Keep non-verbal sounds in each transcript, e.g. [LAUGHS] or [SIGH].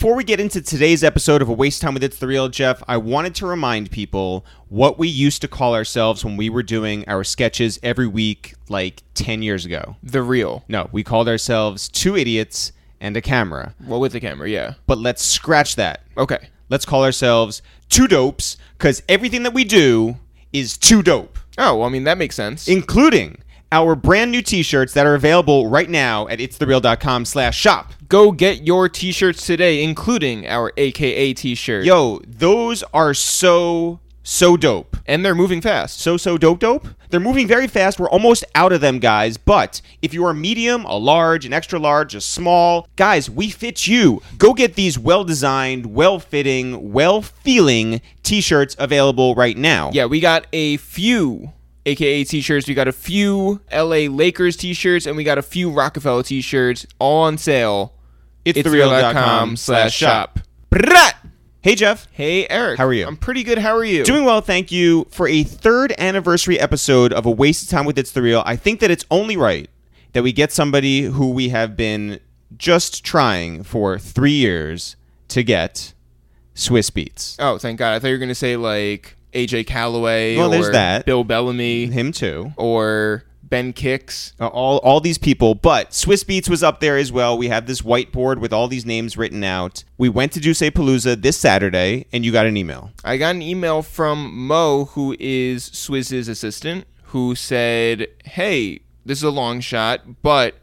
Before we get into today's episode of A Waste Time with It's the Real, Jeff, I wanted to remind people what we used to call ourselves when we were doing our sketches every week like 10 years ago. The real. No, we called ourselves Two Idiots and a Camera. Well, with the camera, yeah. But let's scratch that. Okay. Let's call ourselves Two Dopes because everything that we do is too dope, Oh, well, I mean that makes sense. including our brand new t-shirts that are available right now at itsthereal.com slash shop. Go get your t-shirts today, including our AKA t-shirt. Yo, those are so, so dope. And they're moving fast. So, so dope, dope. They're moving very fast. We're almost out of them, guys. But if you are medium, a large, an extra large, a small, guys, we fit you. Go get these well designed, well fitting, well feeling t shirts available right now. Yeah, we got a few AKA t-shirts. We got a few LA Lakers t-shirts, and we got a few Roc-A-Fella t-shirts all on sale. It's thereal.com slash shop. Hey, Jeff. Hey, Eric. How are you? I'm pretty good. How are you? Doing well, thank you. For a third anniversary episode of A Waste of Time with It's the Real, I think that it's only right that we get somebody who we have been just trying for three years to get Swizz Beatz. Oh, thank God. I thought you were going to say, like, AJ Calloway Well, or there's that. Bill Bellamy Him too. or Ben Kicks. Uh, All, all these people, but Swizz Beatz was up there as well. We have this whiteboard with all these names written out. We went to D'ussePalooza this Saturday, and you got an email. I got an email from Mo, who is Swizz's assistant, who said, Hey, this is a long shot, but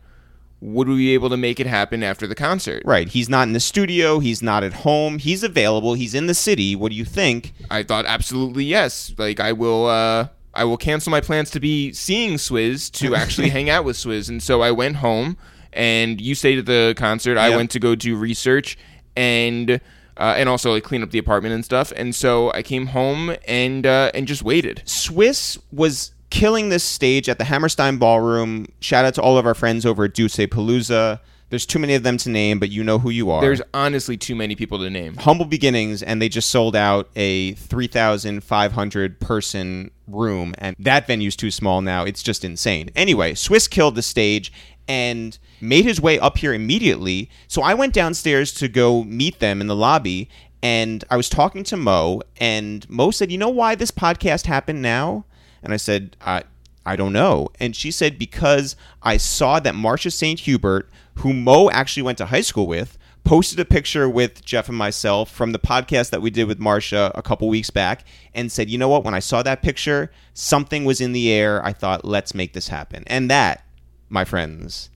would we be able to make it happen after the concert? Right. He's not in the studio. He's not at home. He's available. He's in the city. What do you think? I thought absolutely yes. Like I will uh I will cancel my plans to be seeing Swizz to [LAUGHS] actually hang out with Swizz. And so I went home and you stayed at the concert. I went to go do research and uh, and also like clean up the apartment and stuff. And so I came home and uh, and just waited. Swizz was killing this stage at the Hammerstein Ballroom. Shout out to all of our friends over at D'ussePalooza. There's too many of them to name, but you know who you are. There's honestly too many people to name. humble beginnings, and they just sold out a 3,500 person room, and that venue's too small now. It's just insane. Anyway, Swizz killed the stage and made his way up here immediately. So I went downstairs to go meet them in the lobby, and I was talking to Mo, and Mo said, "You know why this podcast happened now?" And I said, "I." I don't know. And she said, because I saw that Marcia St. Hubert, who Mo actually went to high school with, posted a picture with Jeff and myself from the podcast that we did with Marcia a couple weeks back and said, you know what? When I saw that picture, something was in the air. I thought, let's make this happen. And that, my friends,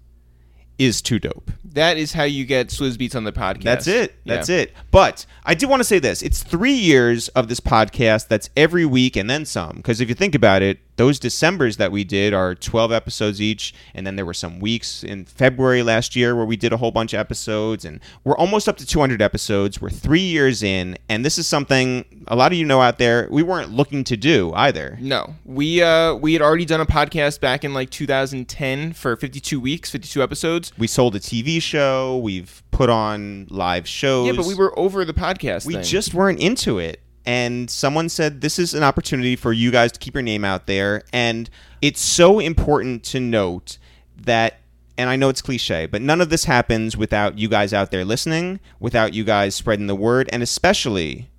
is too dope. That is how you get Swizz Beatz on the podcast. That's it. That's Yeah. it. But I did want to say this. It's three years of this podcast that's every week and then some. Because if you think about it, those Decembers that we did are 12 episodes each. And then there were some weeks in February last year where we did a whole bunch of episodes. And we're almost up to 200 episodes. We're three years in. And this is something a lot of you know out there we weren't looking to do either. No, we uh we had already done a podcast back in like 2010 for 52 weeks, 52 episodes. We sold a TV show. We've put on live shows. Yeah, but we were over the podcast. we thing. just weren't into it and someone said this is an opportunity for you guys to keep your name out there and it's so important to note that and I know it's cliche, but none of this happens without you guys out there listening, without you guys spreading the word, and especially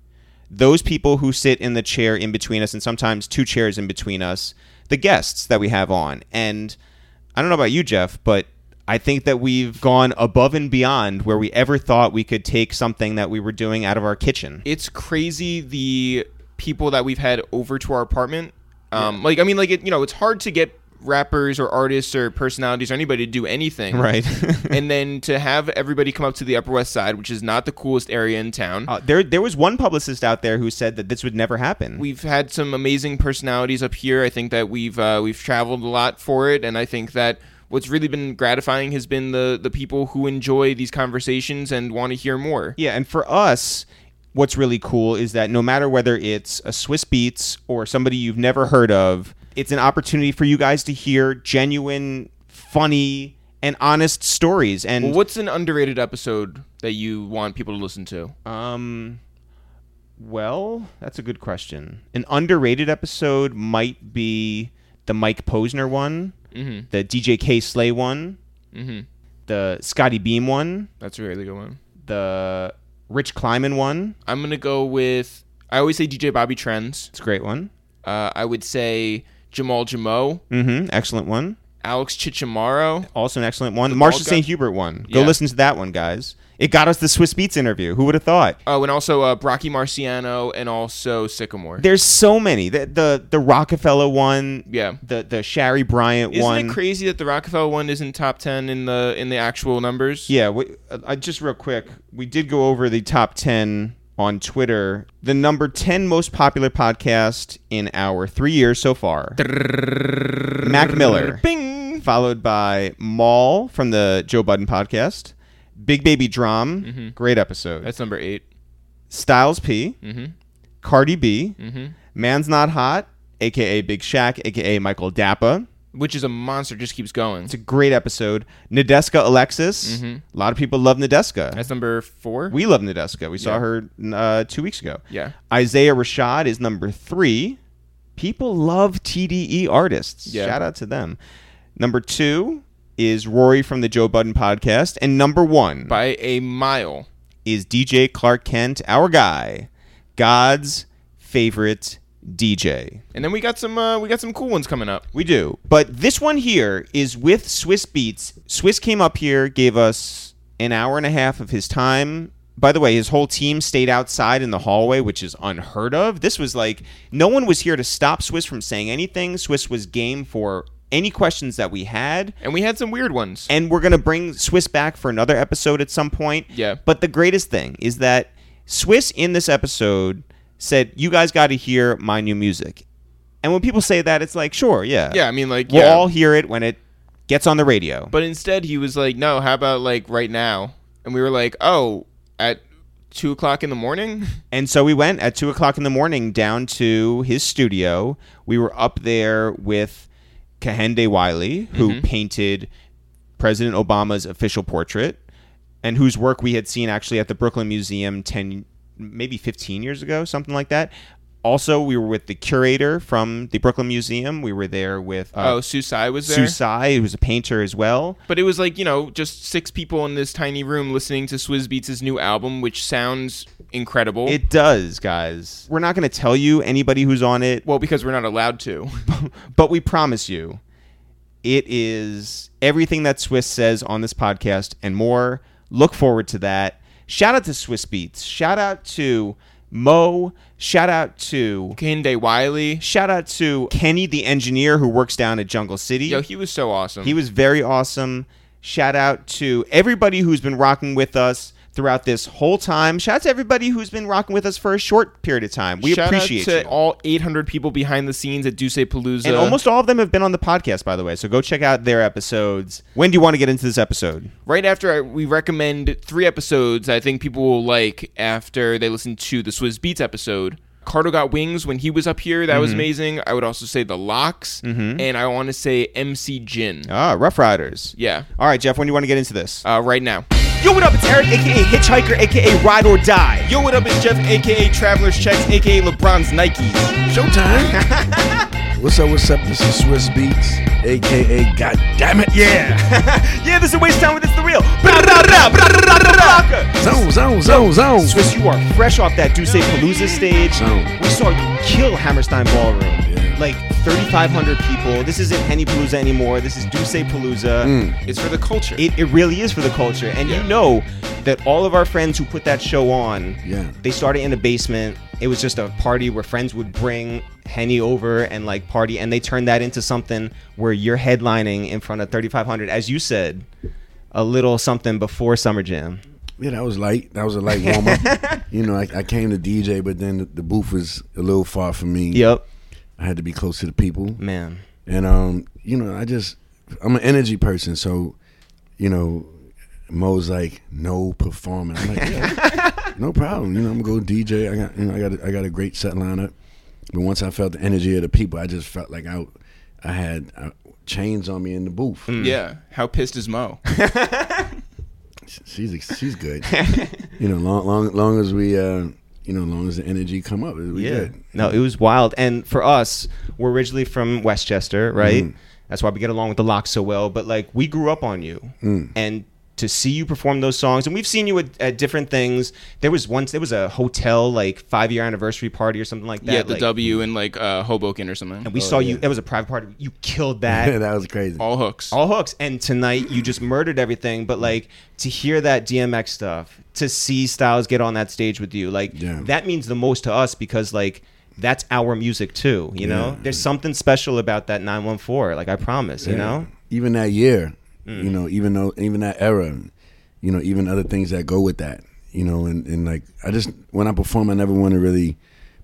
those people who sit in the chair in between us and sometimes two chairs in between us, the guests that we have on. And I don't know about you, Jeff, but I think that we've gone above and beyond where we ever thought we could take something that we were doing out of our kitchen. it's crazy the people that we've had over to our apartment. Um, like I mean, like it, you know, it's hard to get rappers or artists or personalities or anybody to do anything, Right. [LAUGHS] and then to have everybody come up to the Upper West Side, which is not the coolest area in town. Uh, there, there was one publicist out there who said that this would never happen. We've had some amazing personalities up here. I think that we've uh, we've traveled a lot for it, and I think that what's really been gratifying has been the the people who enjoy these conversations and want to hear more. Yeah, and for us, what's really cool is that no matter whether it's a Swizz Beatz or somebody you've never heard of, it's an opportunity for you guys to hear genuine, funny, and honest stories. And Well, what's an underrated episode that you want people to listen to? um, well, that's a good question. An underrated episode might be the Mike Posner one, Mm-hmm. the DJ Kay Slay one, Mm-hmm. the Scottie Beam one, That's a really good one. the Rich Kleiman one. I'm gonna go with. I always say DJ Bobby Trends. It's a great one. Uh, I would say Jamal Jamo, Mm-hmm. Excellent one. Alex Chichamaro. Also an excellent one. Marsha bald guy? St. Hubert one. Go Yeah. listen to that one, guys. It got us the Swizz Beatz interview. Who would have thought? Oh, and also uh, Brocky Marciano and also Sickamore. There's so many. The the, the Roc-A-Fella one. Yeah. The the Shari Bryant one. Isn't one. it crazy that the Roc-A-Fella one isn't top ten in the in the actual numbers? Yeah, we, uh, uh, just real quick, we did go over the top 10 on Twitter. The number 10 most popular podcast in our three years so far Mac Miller, Bing. followed by Mal from the Joe Budden podcast, Big Baby DRAM, great episode, That's number eight. Styles P, Mm-hmm. Cardi B, Mm-hmm. Man's Not Hot, aka Big Shaq, aka Michael Dapaah. Which is a monster. Just keeps going. It's a great episode. Nadeska Alexis. Mhm. A lot of people love Nadeska. That's number four. We love Nadeska. We saw her uh, two weeks ago. yeah. Isaiah Rashad is number three. People love TDE artists. Yeah. Shout out to them. Number two is Rory from the Joe Budden podcast. And number one By a mile. is DJ Clark Kent, our guy, God's favorite DJ. And then we got some uh, we got some cool ones coming up. We do. But this one here is with Swizz Beatz. Swizz came up here, gave us an hour and a half of his time. By the way, his whole team stayed outside in the hallway, which is unheard of. This was like no one was here to stop Swizz from saying anything. Swizz was game for any questions that we had. And we had some weird ones. And we're going to bring Swizz back for another episode at some point. Yeah. But the greatest thing is that Swizz in this episode said, You guys got to hear my new music. And when people say that, it's like, sure, yeah. yeah, I mean like We'll yeah. all hear it when it gets on the radio. But instead, he was like, "No, how about like right now?" And we were like, "Oh, at two o'clock in the morning." [LAUGHS] And so we went at two o'clock in the morning down to his studio. We were up there with Kehinde Wiley, who Mm-hmm. painted President Obama's official portrait, and whose work we had seen actually at the Brooklyn Museum ten, maybe fifteen years ago, something like that. Also, we were with the curator from the Brooklyn Museum. We were there with oh, uh, Susai was there. Tsai, who was a painter as well. But it was like you know just six people in this tiny room listening to Swizz Beatz' new album, which sounds incredible. It does, guys. We're not going to tell you anybody who's on it. well, because we're not allowed to. [LAUGHS] but we promise you, it is everything that Swizz says on this podcast and more. Look forward to that. Shout out to Swizz Beatz. Shout out to Mo. Shout out to Kehinde Wiley. shout out to Kenny, the engineer who works down at Jungle City. Yo, he was so awesome. He was very awesome. Shout out to everybody who's been rocking with us throughout this whole time. Shout out to everybody who's been rocking with us for a short period of time. We Shout appreciate out to you. all 800 people behind the scenes at D'ussePalooza. And almost all of them have been on the podcast, by the way. So go check out their episodes. When do you want to get into this episode? right after I, we recommend three episodes, I think people will like after they listen to the Swizz Beatz episode. Cardo got wings when he was up here. That was Mm-hmm. amazing. I would also say the Lox, and I want to say MC Jin. Ah, Ruff Ryders. Yeah, All right, Jeff, when do you want to get into this? uh, right now. Yo, what up? It's Eric, aka Hitchhiker, aka Ride or Die. Yo, what up? It's Jeff, aka Traveler's Checks, aka LeBron's Nikes. Showtime. [LAUGHS] what's up? What's up? This is Swizz Beatz, aka God damn it. Yeah. [LAUGHS] yeah, this is Waste Time with It's the Real. Zone, zone, zone, zone. Swizz, you are fresh off that D'ussePalooza stage. Zone. We saw you kill Hammerstein Ballroom. Yeah. Like 3,500 people. This isn't Henny Palooza anymore. This is D'ussePalooza. Mm. It's for the culture. It, it really is for the culture. And Yeah. you know that all of our friends who put that show on, Yeah. they started in the basement. It was just a party where friends would bring Henny over and like party, and they turned that into something where you're headlining in front of 3,500, as you said, a little something before Summer Jam. Yeah, that was light. That was a light warm up. [LAUGHS] you know, I, I came to DJ, but then the, the booth was a little far from me. Yep, I had to be close to the people. man. And um, you know, I just I'm an energy person, so you know, Mo's like no performing. I'm like, [LAUGHS] yeah, no problem. You know, I'm gonna go DJ. I got you know I got a, I got a great set lineup. But once I felt the energy of the people, I just felt like I I had uh, chains on me in the booth. yeah. How pissed is Mo? [LAUGHS] She's she's good. [LAUGHS] you know, long long long as we uh you know, long as the energy come up, we good. No, it was wild. And for us, we're originally from Westchester, right? Mm. That's why we get along with the Lox so well. But like, we grew up on you, Mm. and to see you perform those songs, and we've seen you at, at different things. There was once there was a hotel like five year anniversary party or something like that. yeah, the like, W in like uh, Hoboken or something. And we Oh, saw you. yeah. It was a private party. You killed that. [LAUGHS] that was crazy. All hooks. all hooks. And tonight you just murdered everything. But like to hear that DMX stuff, to see Styles get on that stage with you, like Yeah. that means the most to us because like that's our music too. You know, there's something special about that 914. Like I promise. You know. even that year, Mm. you know, even though even that era, you know, even other things that go with that, you know, and, and like I just when I perform, I never want to really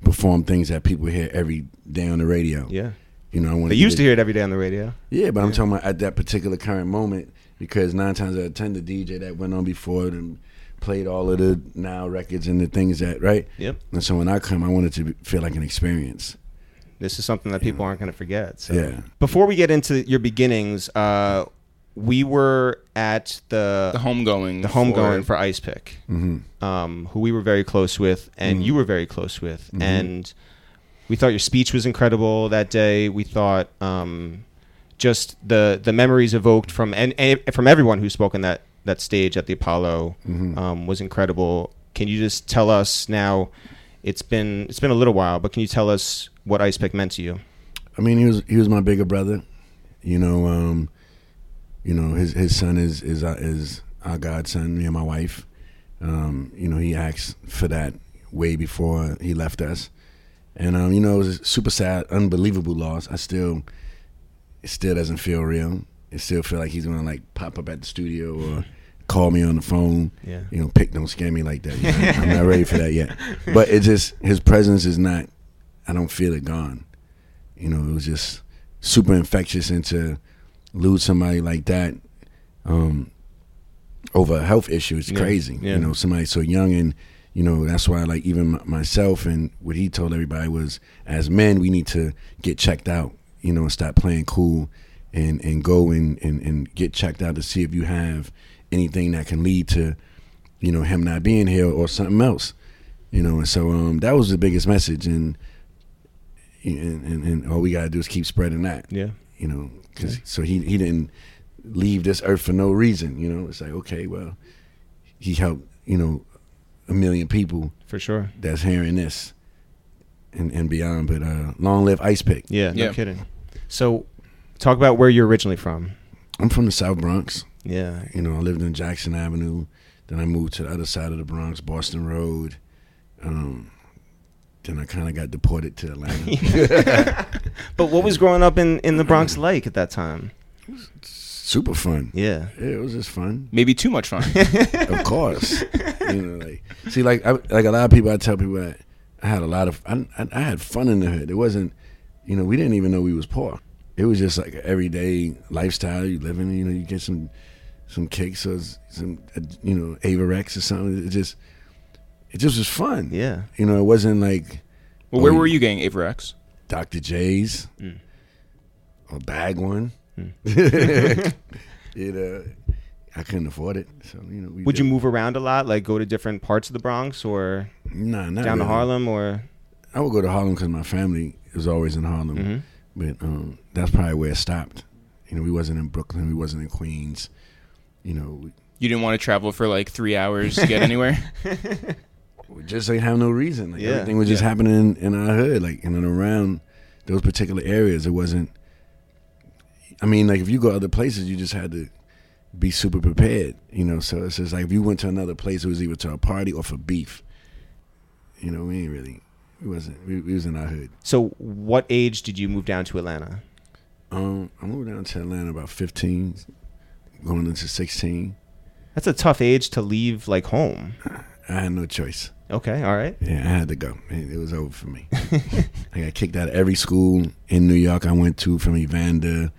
perform things that people hear every day on the radio. Yeah. You know, I want They used to hear it every day on the radio. Yeah, but I'm talking about at that particular current moment because nine times out of ten, the DJ that went on before it and played all of the now records and the things that right. Yep. And so when I come, I want it to feel like an experience. This is something that people aren't going to forget. So. Yeah. Before we get into your beginnings, uh, we were at the the homegoing. the homegoing for Ice Pick, hmm um, who we were very close with, and Mhm. you were very close with, Mhm. and we thought your speech was incredible that day. We thought um, just the the memories evoked from and, and from everyone who spoke on that that stage at the Apollo Mhm. um, was incredible. Can you just tell us now? It's been it's been a little while, but can you tell us what Ice Pick meant to you? I mean, he was he was my bigger brother. You know, um, you know his his son is is uh, is our godson, me and my wife. Um, you know, he asked for that way before he left us, and um, you know, it was a super sad, unbelievable loss. I still, it still doesn't feel real. It still feel like he's gonna like pop up at the studio or [LAUGHS] call me on the phone. Yeah. You know, pick don't scare me like that. You know, I'm not ready for that yet. [LAUGHS] But it just his presence is not. I don't feel it gone. You know, it was just super infectious, and to lose somebody like that um, over a health issue is Yeah, crazy. yeah. You know, somebody so young, and you know that's why, like, even m- myself and what he told everybody was, as men, we need to get checked out. You know, and stop playing cool, and and go and and, and get checked out to see if you have anything that can lead to, you know, him not being here or something else. You know, and so um, that was the biggest message, and and, and, and all we gotta do is keep spreading that. Yeah. You know, 'cause- so he he didn't leave this earth for no reason. You know, it's like okay, well, he helped you know a million people For sure. that's hearing this and and beyond. But uh, long live Ice Pick. Yeah, no Yeah. kidding. So, talk about where you're originally from. I'm from the South Bronx. Yeah. You know, I lived in Jackson Avenue. Then I moved to the other side of the Bronx, Boston Road. Um, then I kind of got deported to Atlanta. [LAUGHS] But what was growing up in, in the Bronx like at that time? Super fun. Yeah. Yeah, it was just fun. Maybe too much fun. [LAUGHS] of course. you know, like see, like I, like a lot of people, I tell people that I had a lot of, I, I, I had fun in the hood. It wasn't, you know, we didn't even know we was poor. It was just like an everyday lifestyle you live in. You know, you get some, some kicks or some, uh, you know, Avirex or something. It just, it just was fun. Yeah. You know, it wasn't like well, where Oh, were you getting Avirex? Dr. J's Mm. or Bag One. Mm. you know, I couldn't afford it. So you know, we Would you move around a lot? Like go to different parts of the Bronx or Nah, not down to. Harlem or? I would go to Harlem because my family was always in Harlem, Mhm. but um, that's probably where it stopped. You know, we wasn't in Brooklyn, we wasn't in Queens. You know, we- You didn't want to travel for like three hours to get [LAUGHS] anywhere. [LAUGHS] we just ain't have no reason. Like Yeah, everything was just yeah. happening in, in our hood, like in and around those particular areas. It wasn't. I mean, like if you go other places, you just had to be super prepared. You know, so it's just like if you went to another place, it was either to a party or for beef. You know, we ain't really. We wasn't. We, we was in our hood. So, what age did you move down to Atlanta? Um, I moved down to Atlanta about 15, going into 16. That's a tough age to leave like home. I had no choice. Okay, all right. Yeah, I had to go. It, was over for me. [LAUGHS] I got kicked out of every school in New York I went to, from Evander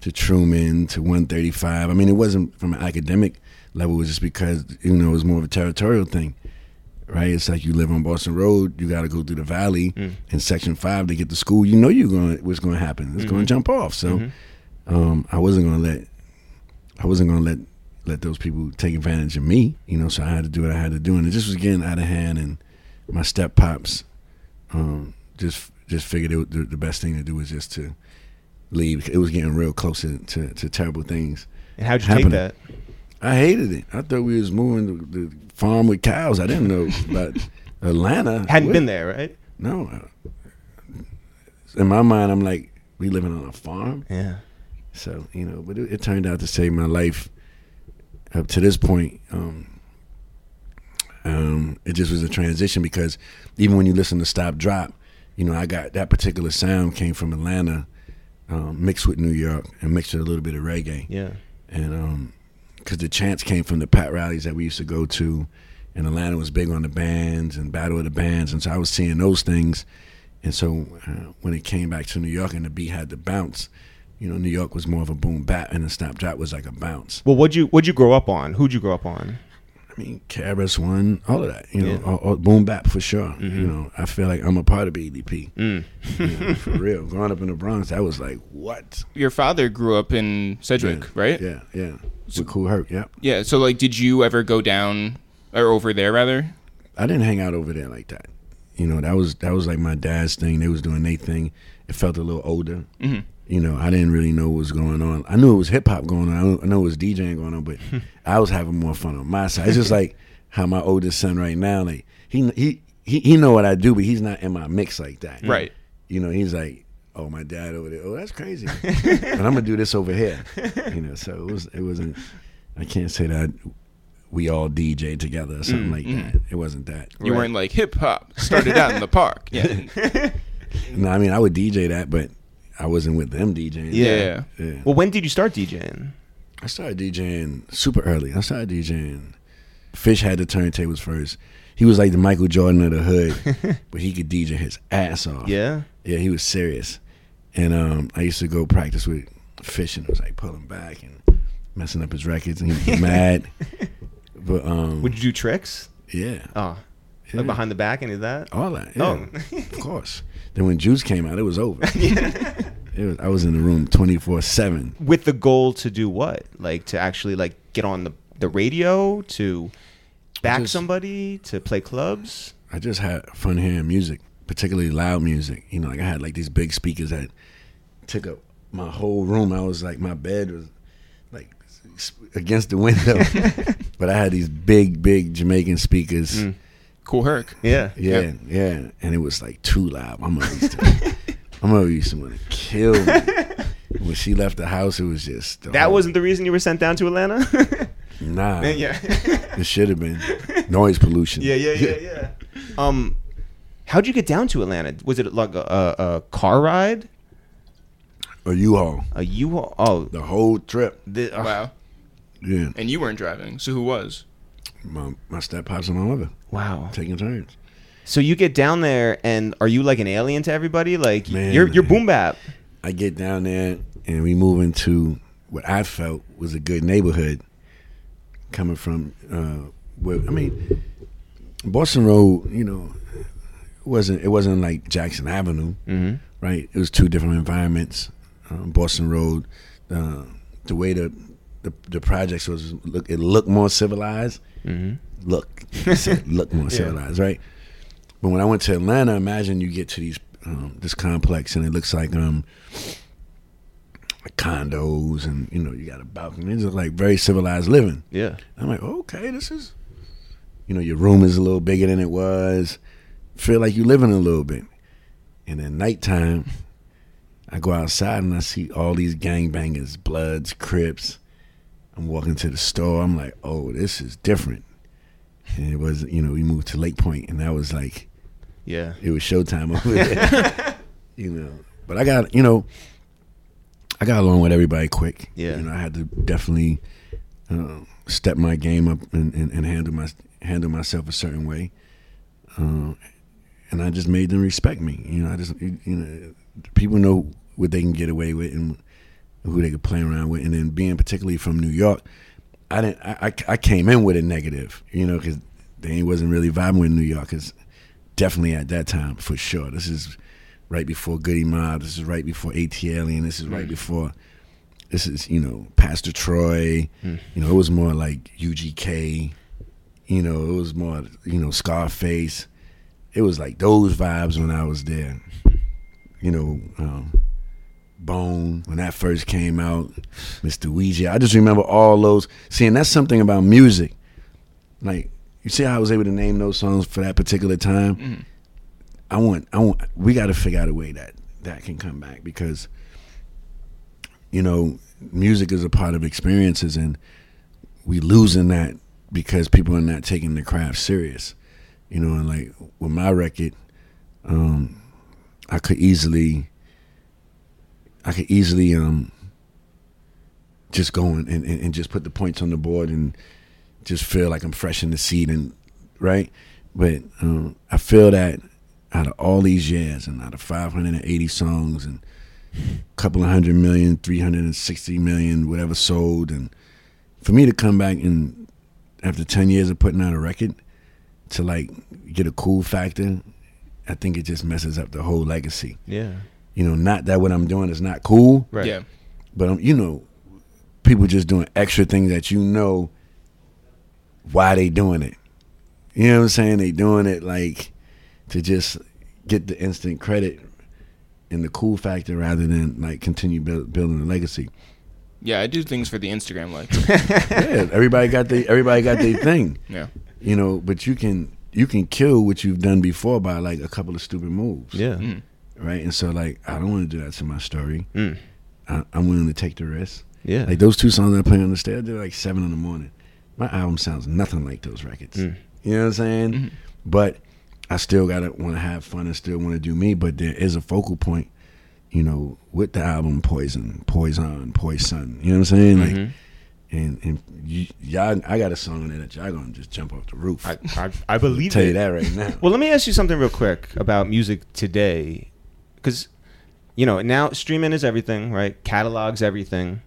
to Truman to 135. I mean, it wasn't from an academic level. It was just because you know it was more of a territorial thing, right? It's like you live on Boston Road, you got to go through the valley Mm. in Section Five to get to school. You know you're going what's going to happen. It's going Mhm. to jump off. So Mhm. um, I wasn't going to let I wasn't going to let let those people take advantage of me. You know, so I had to do what I had to do, and it just was getting out of hand. And my step pops um, just just figured it, the, the best thing to do was just to leave. It was getting real close to, to, to terrible things. And how'd you Happening. take that? I hated it. I thought we was moving to the farm with cows. I didn't know about [LAUGHS] Atlanta. Hadn't What? been there, right? No. In my mind, I'm like, we living on a farm. Yeah. So you know, but it, it turned out to save my life up to this point. Um, um, it just was a transition because even when you listen to Stop Drop, you know, I got that particular sound came from Atlanta, um, mixed with New York and mixed with a little bit of reggae. Yeah. And um 'cause the chants came from the pat rallies that we used to go to, and Atlanta was big on the bands and battle of the bands, and so I was seeing those things. And so uh, when it came back to New York and the beat had to bounce, you know, New York was more of a boom bap, and the stop drop was like a bounce. Well, what'd you what'd you grow up on? Who'd you grow up on? I mean, KRS-One, all of that, you know, Yeah. all, all- boom bap for sure. You know, I feel like I'm a part of BDP. Mm. You know, for [LAUGHS] real. Growing up in the Bronx, I was like, what? Your father grew up in Sedgwick, Yeah, right? Yeah, yeah. With Kool Herc, yeah. Yeah. So like, did you ever go down or over there rather? I didn't hang out over there like that. You know, that was that was like my dad's thing. They was doing their thing. It felt a little older. Mhm. You know, I didn't really know what was going on. I knew it was hip hop going on. I know it was DJing going on, but [LAUGHS] I was having more fun on my side. It's just like how my oldest son right now, like he he he he know what I do, but he's not in my mix like that. Right. You know, he's like, oh, my dad over there. Oh, that's crazy. [LAUGHS] but I'm gonna do this over here. You know, so it was it wasn't. I can't say that we all DJ together or something mm, like mm. that. It wasn't that. You Right. weren't like hip hop started out in the park. [LAUGHS] Yeah. No, I mean I would DJ that, but I wasn't with them DJing. Yeah. yeah. Well, when did you start DJing? I started DJing super early. I started DJing. Fish had the turntables first. He was like the Michael Jordan of the hood, [LAUGHS] but he could DJ his ass off. Yeah. Yeah, he was serious. And um, I used to go practice with Fish and it was like pulling back and messing up his records and he was [LAUGHS] mad. But um, Would you do tricks? yeah, Oh, yeah. like behind the back, any of that? all that. Yeah, Oh. [LAUGHS] of course. Then when Juice came out, it was over. [LAUGHS] It was, I was in the room twenty four seven. With the goal to do what? Like to actually like get on the the radio to back Just- somebody to play clubs. I just had fun hearing music, particularly loud music. You know, like I had like these big speakers that took up my whole room. I was like, my bed was like against the window, [LAUGHS] but I had these big, big Jamaican speakers. Mm. Kool Herc. Yeah. Yeah, Yep. yeah, and it was like too loud. My mother used to, [LAUGHS] my mother used to want to kill me. [LAUGHS] When she left the house, it was just the That whole- wasn't the reason you were sent down to Atlanta. [LAUGHS] nah. yeah. It should have been noise pollution. Yeah, yeah, yeah, yeah. Um, how'd you get down to Atlanta? Was it like a, a, a car ride? A U-Haul, A U? Oh, the whole trip. the, uh, Wow. Yeah, And you weren't driving, so who was? My my step pops and my mother wow. taking turns. So you get down there, and are you like an alien to everybody? Like Man. you're you're boom bap. I get down there and we move into what I felt was a good neighborhood coming from uh where I mean Boston Road, you know, wasn't it wasn't like Jackson Avenue, Mm-hmm. right? It was two different environments. Um, Boston Road, uh, the way the, the the projects was look it looked more civilized. Mm-hmm. Look, [LAUGHS] look more civilized, right? But when I went to Atlanta, imagine you get to these um, this complex and it looks like um like condos and you know you got a balcony. It's like very civilized living. Yeah. I'm like, okay, this is, you know, your room is a little bigger than it was. Feel like you living a little bit. And then nighttime, I go outside and I see all these gangbangers, Bloods, Crips. I'm walking to the store. I'm like, oh, this is different. And it was, you know, we moved to Lake Point, and that was like, Yeah. it was showtime over [LAUGHS] there. you know, but I got, you know, I got along with everybody quick. Yeah. You know, I had to definitely uh, step my game up and, and, and handle my handle myself a certain way. Uh, and I just made them respect me. You know, I just you know, people know what they can get away with and who they could play around with. And then being particularly from New York, I didn't. I, I, I came in with a negative, you know, because they wasn't really vibing with New York. Cause definitely at that time, for sure. This is right before Goodie Mob. This is right before ATL, and this is right mm. before. This is you know Pastor Troy. Mm. You know it was more like UGK. You know it was more you know Scarface. It was like those vibes when I was there. Mm. You know, um, Bone when that first came out, Mr. Ouija. I just remember all those. See, and that's something about music. Like you see how I was able to name those songs for that particular time. Mm-hmm. I want, I want. We got to figure out a way that that can come back because, you know, music is a part of experiences, and we losing that because people are not taking the craft serious. You know, and like with my record, um, I could easily, I could easily um, just go and, and, and just put the points on the board and just feel like I'm fresh in the seat and right. But um, I feel that out of all these years and out of 580 songs and a couple of hundred million, 360 million, whatever sold, and for me to come back and after 10 years of putting out a record to like get a cool factor, I think it just messes up the whole legacy. Yeah. You know, not that what I'm doing is not cool, Right. Yeah. but um, you know, people just doing extra things that you know why they doing it. You know what I'm saying? They doing it like to just get the instant credit and the cool factor rather than like continue build, building a legacy. Yeah, I do things for the Instagram likes. [LAUGHS] yeah, everybody got the everybody got their thing. Yeah. You know, but you can you can kill what you've done before by like a couple of stupid moves. Yeah. Mm. Right. And so like I don't want to do that to my story. Mm. I, I'm willing to take the risk. Yeah. Like those two songs I play on the stage, they're like seven in the morning. My album sounds nothing like those records. Mm. You know what I'm saying? Mhm. But I still gotta want to have fun and still want to do me. But there is a focal point, you know, with the album Poison, Poison, Poison. You know what I'm saying? Like, Mhm. and and y- y'all, I got a song on there that y'all gonna just jump off the roof. I, I, I believe tell it. you that right now. Well, let me ask you something real quick about music today, because you know now streaming is everything, right? Catalogs everything,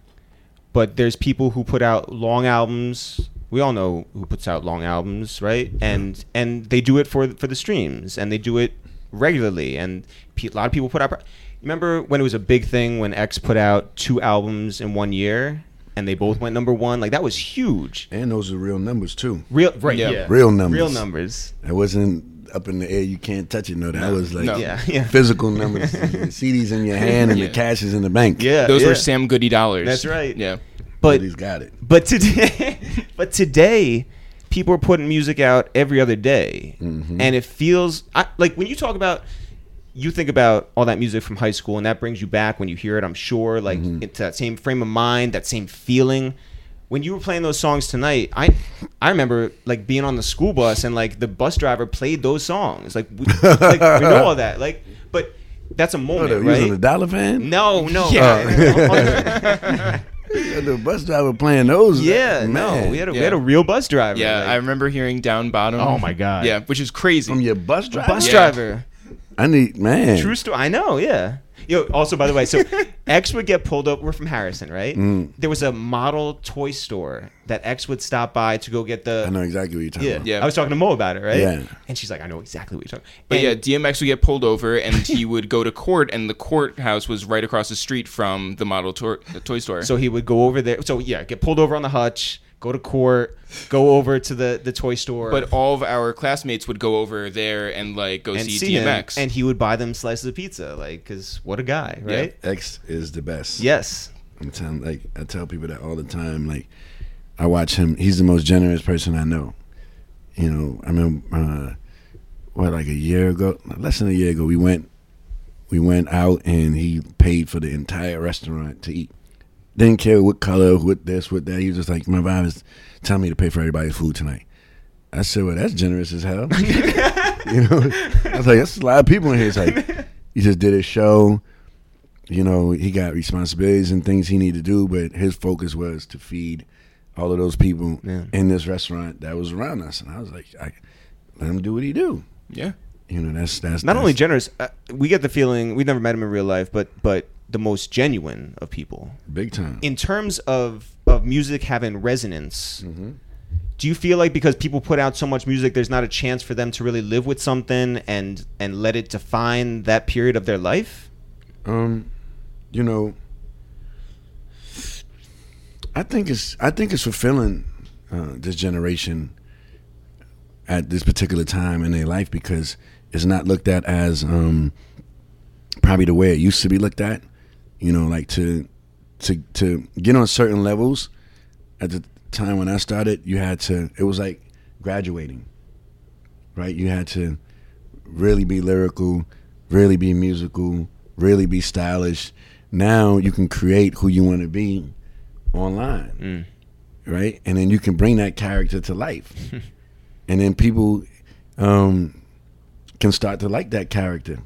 but there's people who put out long albums. We all know who puts out long albums, right? Mm-hmm. And and they do it for for the streams, and they do it regularly. And pe- a lot of people put out. pro- Remember when it was a big thing when X put out two albums in one year, and they both went number one? Like that was huge. and those are real numbers too. Real, right? Yeah. Yeah, Real numbers. Real numbers. It wasn't up in the air. You can't touch it. No, that No. was like No. Yeah, [LAUGHS] yeah. physical numbers. [LAUGHS] CDs in your hand and Yeah. the cash is in the bank. Yeah, Those yeah. were Sam Goody dollars. That's right. Yeah. But he's got it. But today, [LAUGHS] but today, people are putting music out every other day, Mhm. and it feels I, like when you talk about, you think about all that music from high school, and that brings you back when you hear it. I'm sure, like Mhm. into that same frame of mind, that same feeling. When you were playing those songs tonight, I I remember like being on the school bus and like the bus driver played those songs. Like we, like, we know all that. Like, but that's a oh, What, moment, you was on the dollar fan? No, no. Yeah. [LAUGHS] [LAUGHS] Yeah, [LAUGHS] the bus driver playing those. yeah, man. no. We had a we had a real bus driver. Yeah, like- I remember hearing Down Bottom. Oh my God. Yeah, which is crazy. from your bus driver. bus Yeah. driver. I need man. True story. I know. Yeah. Yo. Also, by the way, so [LAUGHS] X would get pulled up. We're from Harrison, right? Mm. There was a model toy store that X would stop by to go get the. I know exactly what you're talking Yeah. about. Yeah. I was talking to Mo about it, right? Yeah. And she's like, I know exactly what you're talking. But And- yeah, DMX would get pulled over, and he [LAUGHS] would go to court, and the courthouse was right across the street from the model to- the toy store. So he would go over there. So yeah, get pulled over on the hutch, go to court, go over to the the toy store. but all of our classmates would go over there and like go and see, see him, and he would buy them slices of pizza, like, cause what a guy, Yeah. right? X is the best. Yes. I'm telling like I tell people that all the time. Like I watch him. He's the most generous person I know. You know, I mean, uh, what like a year ago, less than a year ago, we went, we went out and he paid for the entire restaurant to eat. Didn't care what color, what this, what that. He was just like, my vibe is telling me to pay for everybody's food tonight. I said, well, that's generous as hell. [LAUGHS] you know, I was like, that's a lot of people in here. It's like, he just did his show you know, he got responsibilities and things he needed to do, but his focus was to feed all of those people Yeah. in this restaurant that was around us. And I was like, I, let him do what he do. yeah, You know, that's that's Not that's, only generous, uh, we get the feeling we've never met him in real life, but but the most genuine of people. big time. in terms of of music having resonance hmm do you feel like because people put out so much music there's not a chance for them to really live with something and and let it define that period of their life Um, you know, I think it's I think it's fulfilling uh, this generation at this particular time in their life because it's not looked at as um, probably the way it used to be looked at. You know, like to to to get on certain levels. At the time when I started, you had to. It was like graduating, right? You had to really be lyrical, really be musical, really be stylish. Now you can create who you want to be online, right? And then you can bring that character to life, [LAUGHS] and then people um, can start to like that character,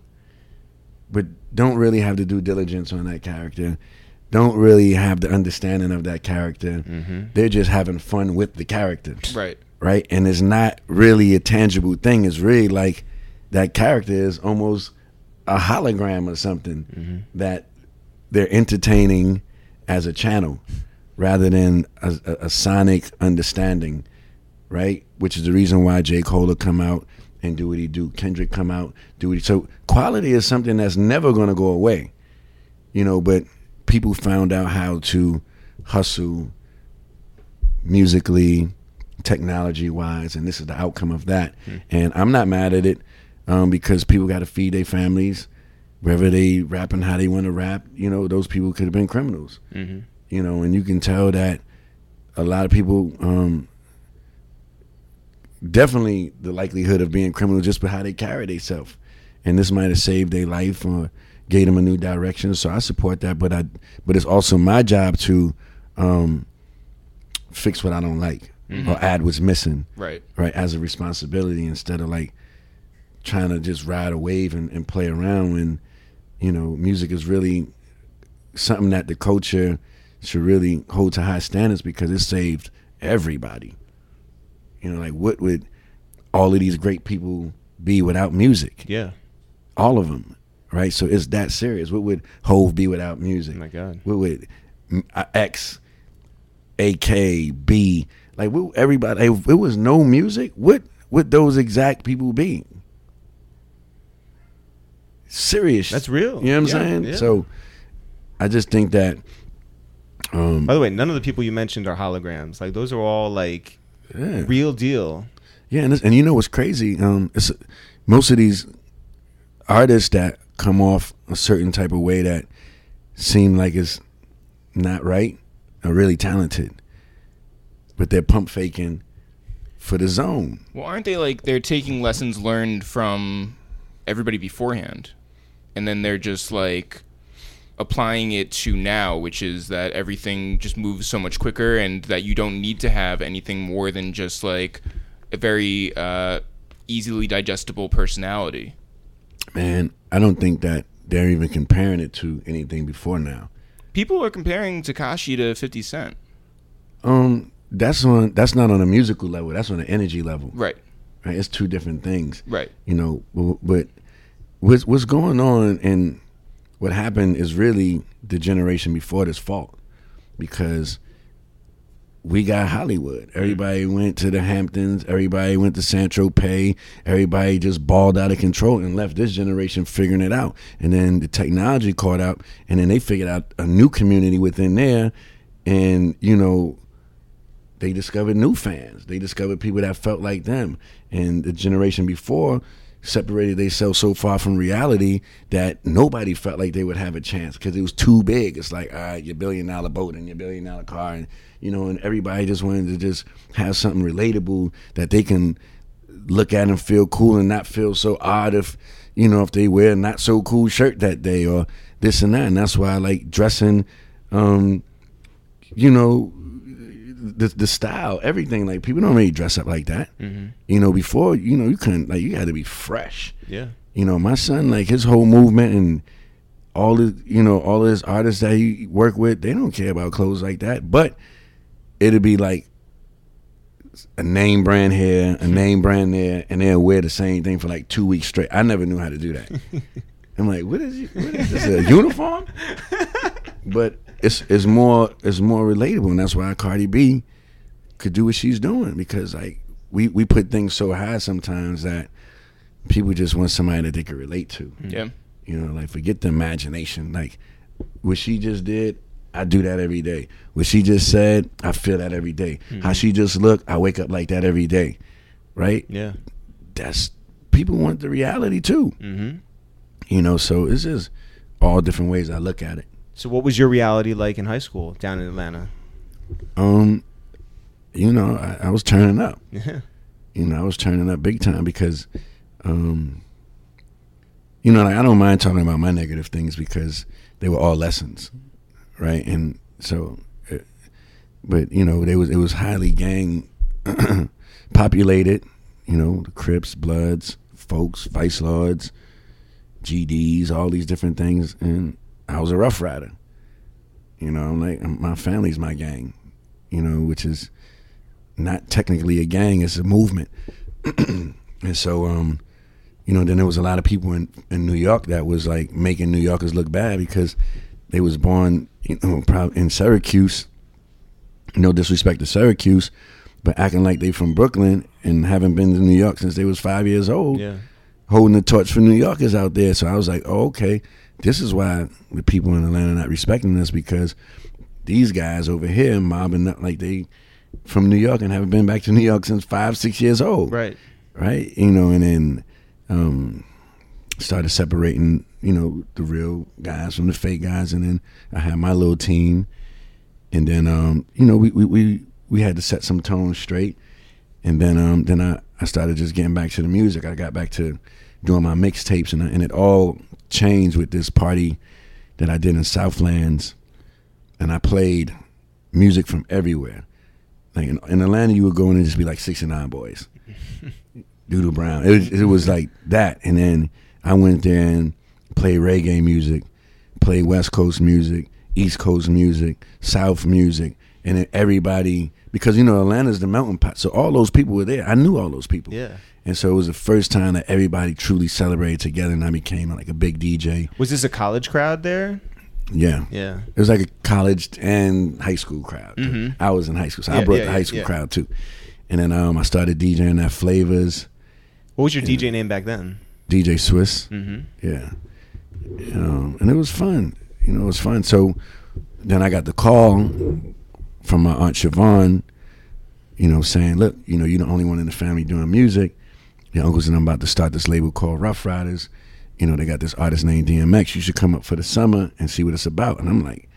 but don't really have the due diligence on that character. Don't really have the understanding of that character. Mm-hmm. They're just having fun with the character Right. right? And it's not really a tangible thing. It's really like that character is almost a hologram or something mm-hmm. that they're entertaining as a channel rather than a, a, a sonic understanding, right? Which is the reason why J. Cole will come out and do what he do. Kendrick come out, do what he so quality is something that's never gonna go away. You know, but people found out how to hustle musically, technology wise, and this is the outcome of that. And I'm not mad at it um, because people got to feed their families. Whether they rapping how they want to rap, you know, those people could have been criminals. You know, and you can tell that a lot of people um, definitely the likelihood of being criminal just by how they carry themselves. And this might have saved their life or gave them a new direction. So I support that, but I but it's also my job to um, fix what I don't like or add what's missing, Right. right? As a responsibility instead of like trying to just ride a wave and, and play around when you know music is really something that the culture should really hold to high standards because it saved everybody. You know, like what would all of these great people be without music? Yeah. All of them, right? So it's that serious. What would Hove be without music? Oh my God. What would mm, uh, X, A K, B, like what, everybody? If it was no music, what would those exact people be? Serious. That's real. You know what I'm Yeah, saying? yeah. So I just think that um By the way, none of the people you mentioned are holograms. Like those are all like yeah. real deal. Yeah, and, and you know what's crazy? Um, it's most of these artists that come off a certain type of way that seem like it's not right are really talented, but they're pump faking for the zone. Well, aren't they like they're taking lessons learned from everybody beforehand, and then they're just like applying it to now, which is that everything just moves so much quicker, and that you don't need to have anything more than just like a very uh, easily digestible personality. Man, I don't think that they're even comparing it to anything before now. People are comparing Tekashi to Fifty Cent, Um, that's on that's not on a musical level. That's on an energy level. right? Right? It's two different things. Right. you know bu- but what's what's going on and what happened is really the generation before this fault because we got Hollywood. Everybody mm-hmm. went to the Hamptons. Everybody went to San Tropez. Everybody just balled out of control and left this generation figuring it out. And then the technology caught up, and then they figured out a new community within there. And you know, they discovered new fans. They discovered people that felt like them. And the generation before separated themselves so far from reality that nobody felt like they would have a chance because it was too big. It's like, all right, your billion dollar boat and your billion dollar car, and you know, and everybody just wanted to just have something relatable that they can look at and feel cool and not feel so odd if you know if they wear a not so cool shirt that day or this and that. And that's why I like dressing. Um, you know, the the style, everything. Like people don't really dress up like that. Mm-hmm. You know, before you know you couldn't like you had to be fresh. Yeah. You know, my son like his whole movement and all the you know all his artists that he work with, they don't care about clothes like that. But it'll be like a name brand here, a [LAUGHS] name brand there, and they'll wear the same thing for like two weeks straight. I never knew how to do that. [LAUGHS] I'm like, what is, what is this? A uniform? [LAUGHS] but it's it's more it's more relatable, and that's why Cardi B could do what she's doing because like we we put things so high sometimes that people just want somebody that they can relate to. Yeah. You know, like forget the imagination. Like what she just did, I do that every day. What she just said, I feel that every day. How she just looked, I wake up like that every day. Right? Yeah. That's people want the reality too. Mm-hmm. You know, so it's just all different ways I look at it. So, what was your reality like in high school down in Atlanta? Um, you know, I, I was turning up. [LAUGHS] Yeah. You know, I was turning up big time because, um, you know, like, I don't mind talking about my negative things because they were all lessons, right? And so, uh, but you know, they was it was highly gang [CLEARS THROAT] populated. You know, the Crips, Bloods, folks, Vice Lords, GDs, all these different things, and I was a Ruff Ryder. You know, I'm like my family's my gang. You know, which is not technically a gang; it's a movement. [CLEARS THROAT] and so, um, you know, then there was a lot of people in in New York that was like making New Yorkers look bad because they was born, you know, in Syracuse. No disrespect to Syracuse, but acting like they from Brooklyn and haven't been to New York since they was five years old Yeah. holding the torch for New Yorkers out there. So I was like, oh, okay, this is why the people in Atlanta not respecting us because these guys over here mobbing up like they from New York and haven't been back to New York since five, six years old. Right. Right. You know, and then um, started separating, you know, the real guys from the fake guys. And then I had my little team. And then, um, you know, we, we, we, we had to set some tone straight. And then, um, then I, I started just getting back to the music. I got back to doing my mixtapes, and, and it all changed with this party that I did in Southlands. And I played music from everywhere. Like in, in Atlanta, you would go in and just be like 69 boys. [LAUGHS] Doodle Brown. It was, it was like that. And then I went there and played reggae music, played West Coast music, East Coast music, South music, and then everybody because you know Atlanta's the melting pot. So all those people were there. I knew all those people. Yeah. And so it was the first time that everybody truly celebrated together, and I became like a big DJ. Was this a college crowd there? Yeah. Yeah. It was like a college and high school crowd. I was in high school, so I Mm-hmm. Brought yeah, the high school yeah. crowd too. And then um, I started DJing at Flavors, What was your DJ name back then? DJ Swizz. Mm-hmm. Yeah. Um, and it was fun. You know, it was fun. So then I got the call from my aunt Chivon, you know, saying, look, you know, you're the only one in the family doing music. Your uncles and I'm about to start this label called Ruff Ryders. You know, they got this artist named DMX. You should come up for the summer and see what it's about. And I'm like,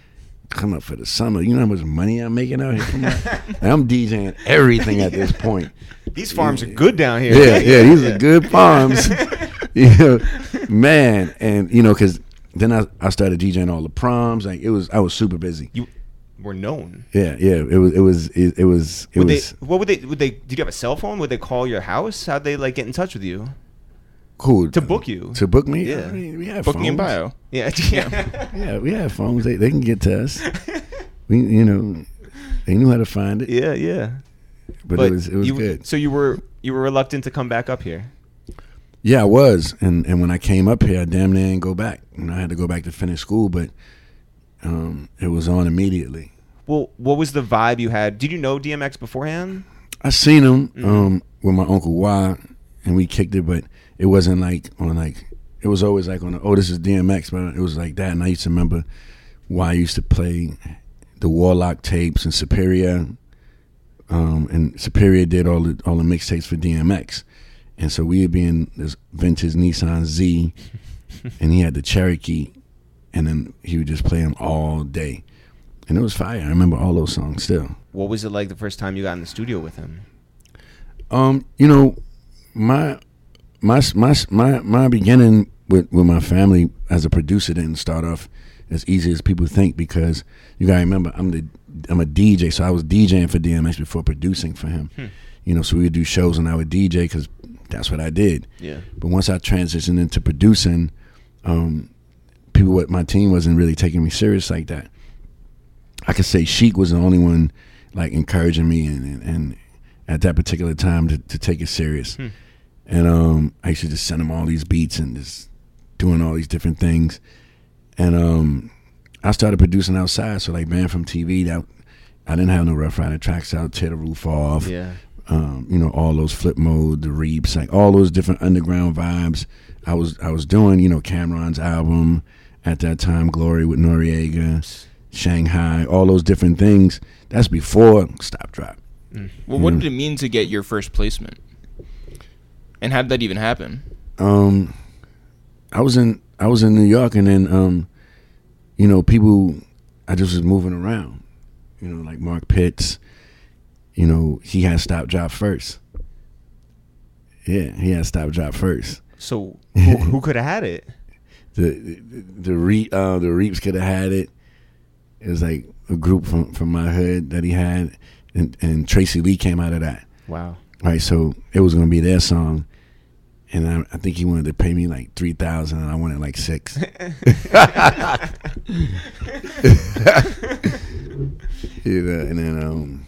come up for the summer. You know how much money I'm making out here? Come on. [LAUGHS] I'm DJing everything at this point. These farms are good down here. Yeah, yeah, these are good [LAUGHS] farms. [LAUGHS] yeah, man, and you know, because then I, I started DJing all the proms. Like it was, I was super busy. You were known. Yeah, yeah, it was, it was, it, it was, it Would they? was What would they? Would they? Did you have a cell phone? Would they call your house? How'd they like get in touch with you? cool To book you. To book me, Yeah. I mean, we have Booking in phones. bio. Yeah. yeah. [LAUGHS] Yeah, we have phones. They they can get to us. we, you know, they knew how to find it. yeah. Yeah. But, it was, it was you, good. So you were you were reluctant to come back up here. Yeah, I was, and and when I came up here, I damn near didn't go back. You know, I had to go back to finish school, but um, it was on immediately. Well, what was the vibe you had? Did you know DMX beforehand? I seen him Mm-hmm. um, with my uncle Waah, and we kicked it, but it wasn't like on like it was always like on the, oh this is DMX, but it was like that. And I used to remember Waah used to play the Warlock tapes and Superior, um, and Superior did all the all the mixtapes for DMX, and so we would be in this vintage Nissan Z, [LAUGHS] and he had the Cherokee, and then he would just play them all day, and it was fire. I remember all those songs still. What was it like the first time you got in the studio with him? Um, you know, my my my my my beginning with with my family as a producer didn't start off as easy as people think because you gotta remember I'm the I'm a DJ, so I was DJing for DMX before producing for him. You know, so we would do shows and I would DJ because that's what I did. Yeah. But once I transitioned into producing, um, people what my team wasn't really taking me serious like that. I could say Sheik was the only one like encouraging me and and, and at that particular time to, to take it serious. And um, I used to just send him all these beats and just doing all these different things. And um, I started producing outside, so like man from TV. That I didn't have no Ruff Ryder tracks out, tear the roof off Yeah. um, you know, all those flip mode, the reaps, like all those different underground vibes. I was I was doing, you know, Cam'ron's album at that time, Glory with Noreaga, Shanghai, all those different things. That's before Stop Drop. Well, what did it mean to get your first placement? And how did that even happen? Um, I was in I was in New York, and then um, you know, people, I just was moving around. You know, like Mark Pitts. You know, he had stop drop first. Yeah, he had stop drop first. So [LAUGHS] who, who could have had it? The the the, re, uh, the Reaps could have had it. It was like a group from from my hood that he had, and, and Tracey Lee came out of that. Wow. Right, so it was gonna be their song, and I, I think he wanted to pay me like three thousand, and I wanted like six. [LAUGHS] [LAUGHS] you know, and then um,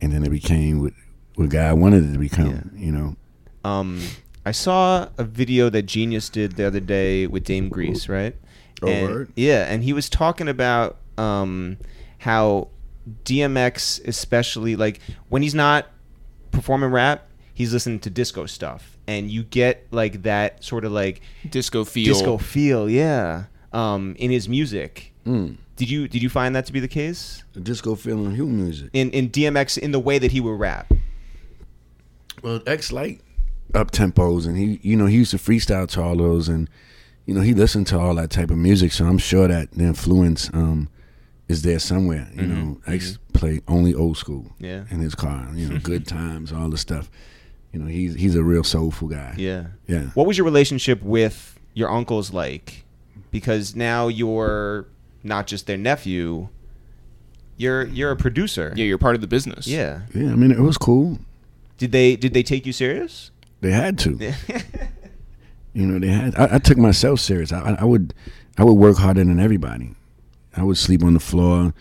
and then it became what what God wanted it to become. You know, Um, I saw a video that Genius did the other day with Dame Grease, right? Oh, and, word? Yeah, and he was talking about um, how DMX, especially like when he's not performing rap, he's listening to disco stuff, and you get like that sort of like Disco feel. disco feel, yeah, um, in his music. mm. Did you did you find that to be the case the disco feeling Hugh music. in in DMX in the way that he would rap? Well, X like up tempos, and he, you know, he used to freestyle to all those, and you know, he listened to all that type of music. So I'm sure that the influence um, is there somewhere. You know, X play only old school. Yeah. in his car. You know, good [LAUGHS] times, all the stuff. You know, he's he's a real soulful guy. Yeah. yeah. What was your relationship with your uncles like? Because now you're not just their nephew. You're you're a producer. Yeah, you're part of the business. Yeah. Yeah, I mean, it was cool. Did they did they take you serious? They had to. [LAUGHS] You know, they had. I, I took myself serious. I, I would, I would work harder than everybody. I would sleep on the floor,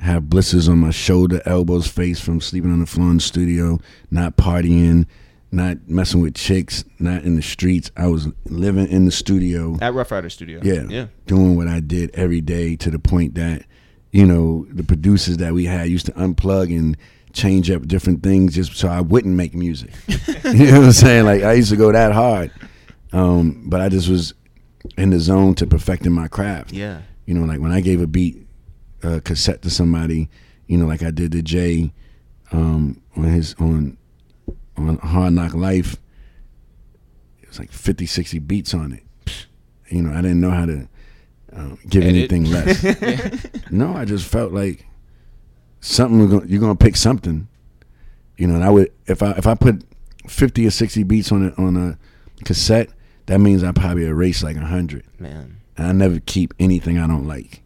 have blisters on my shoulder, elbows, face from sleeping on the floor in the studio, not partying, not messing with chicks, not in the streets. I was living in the studio. At Ruff Ryder Studio. Yeah, Yeah. doing what I did every day to the point that, you know, the producers that we had used to unplug and change up different things just so I wouldn't make music. [LAUGHS] you know what I'm saying? Like I used to go that hard, um, but I just was in the zone to perfecting my craft. Yeah. You know, like when I gave a beat uh, cassette to somebody, you know, like I did to Jay um, on his on on Hard Knock Life. It was like 50, 60 beats on it. You know, I didn't know how to um, give Edit. anything less. [LAUGHS] No, I just felt like something gonna, you're gonna pick something. You know, and I would if I if I put fifty or sixty beats on a on a cassette, that means I probably erase like a hundred. Man. And I never keep anything I don't like.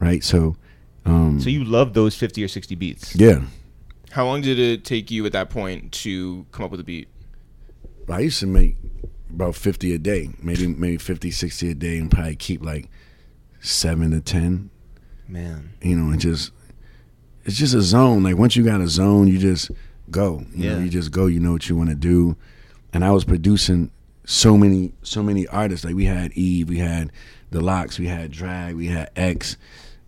Right? So um So you love those 50 or 60 beats. yeah. How long did it take you at that point to come up with a beat? I used to make about 50 a day, maybe maybe 50, 60 a day, and probably keep like seven to 10. Man. You know, and just, it's just a zone. Like once you got a zone, you just go. You know, Yeah. you just go, you know what you want to do. And I was producing so many, so many artists. Like we had Eve, we had The Lox, we had Drag, we had X,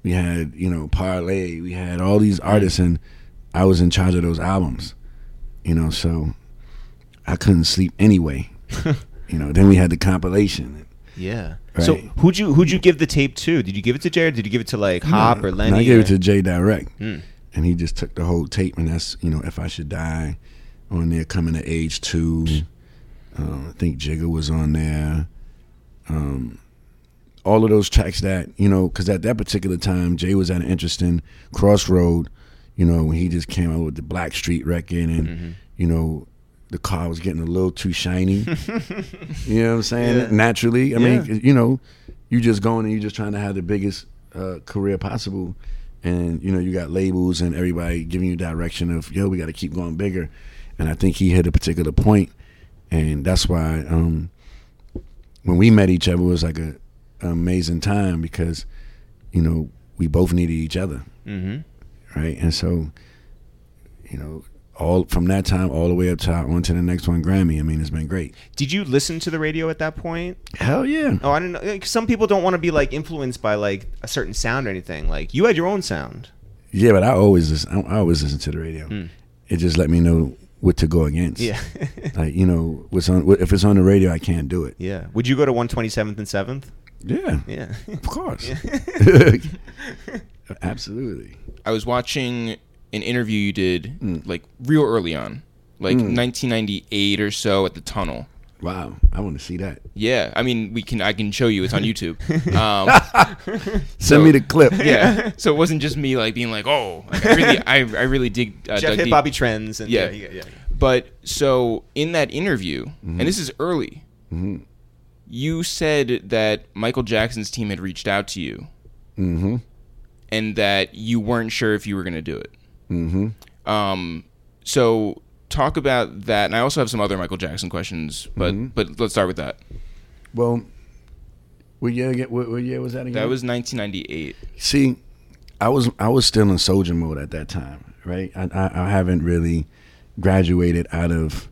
we had, you know, Parlay, we had all these artists, and I was in charge of those albums. You know, so I couldn't sleep anyway. [LAUGHS] you know, then we had the compilation. Yeah. Right. So who'd you who'd you give the tape to? Did you give it to Jared? Did you give it to like Hop No, or Lenny? I gave or- it to Jay Direct, Hmm. and he just took the whole tape, and that's you know, if I should die, on there, coming to age two. Um, I think Jigga was on there. Um, all of those tracks that you know, because at that particular time, Jay was at an interesting crossroad. You know, when he just came out with the Blackstreet record, and Mm-hmm. you know, the car was getting a little too shiny. [LAUGHS] you know what I'm saying? Yeah. Naturally, I Yeah. mean, you know, you just going and you just trying to have the biggest uh, career possible, and you know, you got labels and everybody giving you direction of yo, we got to keep going bigger. And I think he hit a particular point, and that's why um, when we met each other it was like a an amazing time because you know we both needed each other, Mhm. right? And so, you know, all from that time all the way up to on to the next one, Grammy. I mean, it's been great. Did you listen to the radio at that point? Hell yeah. Oh, I don't know. Like, some people don't want to be like influenced by like a certain sound or anything. Like you had your own sound. Yeah, but I always listen, I always listen to the radio. Hmm. It just let me know what to go against. Yeah. [LAUGHS] like you know, what's on if it's on the radio, I can't do it. yeah. Would you go to 127th and 7th? Yeah, Yeah. of course. [LAUGHS] [LAUGHS] Absolutely. I was watching an interview you did Mm. like real early on, like 1998 or so at the Tunnel. Wow, I want to see that. Yeah, I mean, we can. I can show you. It's on [LAUGHS] YouTube. [LAUGHS] Um, Send me the clip. yeah, [LAUGHS] so it wasn't just me like being like, oh, like, I really, I, I really dig. Uh, Jeff dug hit deep. Bobby Trends. And Yeah. yeah, yeah, yeah. But so in that interview, Mm-hmm. and this is early, you said that Michael Jackson's team had reached out to you, Mm-hmm. and that you weren't sure if you were going to do it. Mm-hmm. Um, so talk about that, and I also have some other Michael Jackson questions, but Mm-hmm. but let's start with that. Well, what year? again- What, what year was that again? That was 1998. See, I was I was still in soldier mode at that time, right? I I, I haven't really graduated out of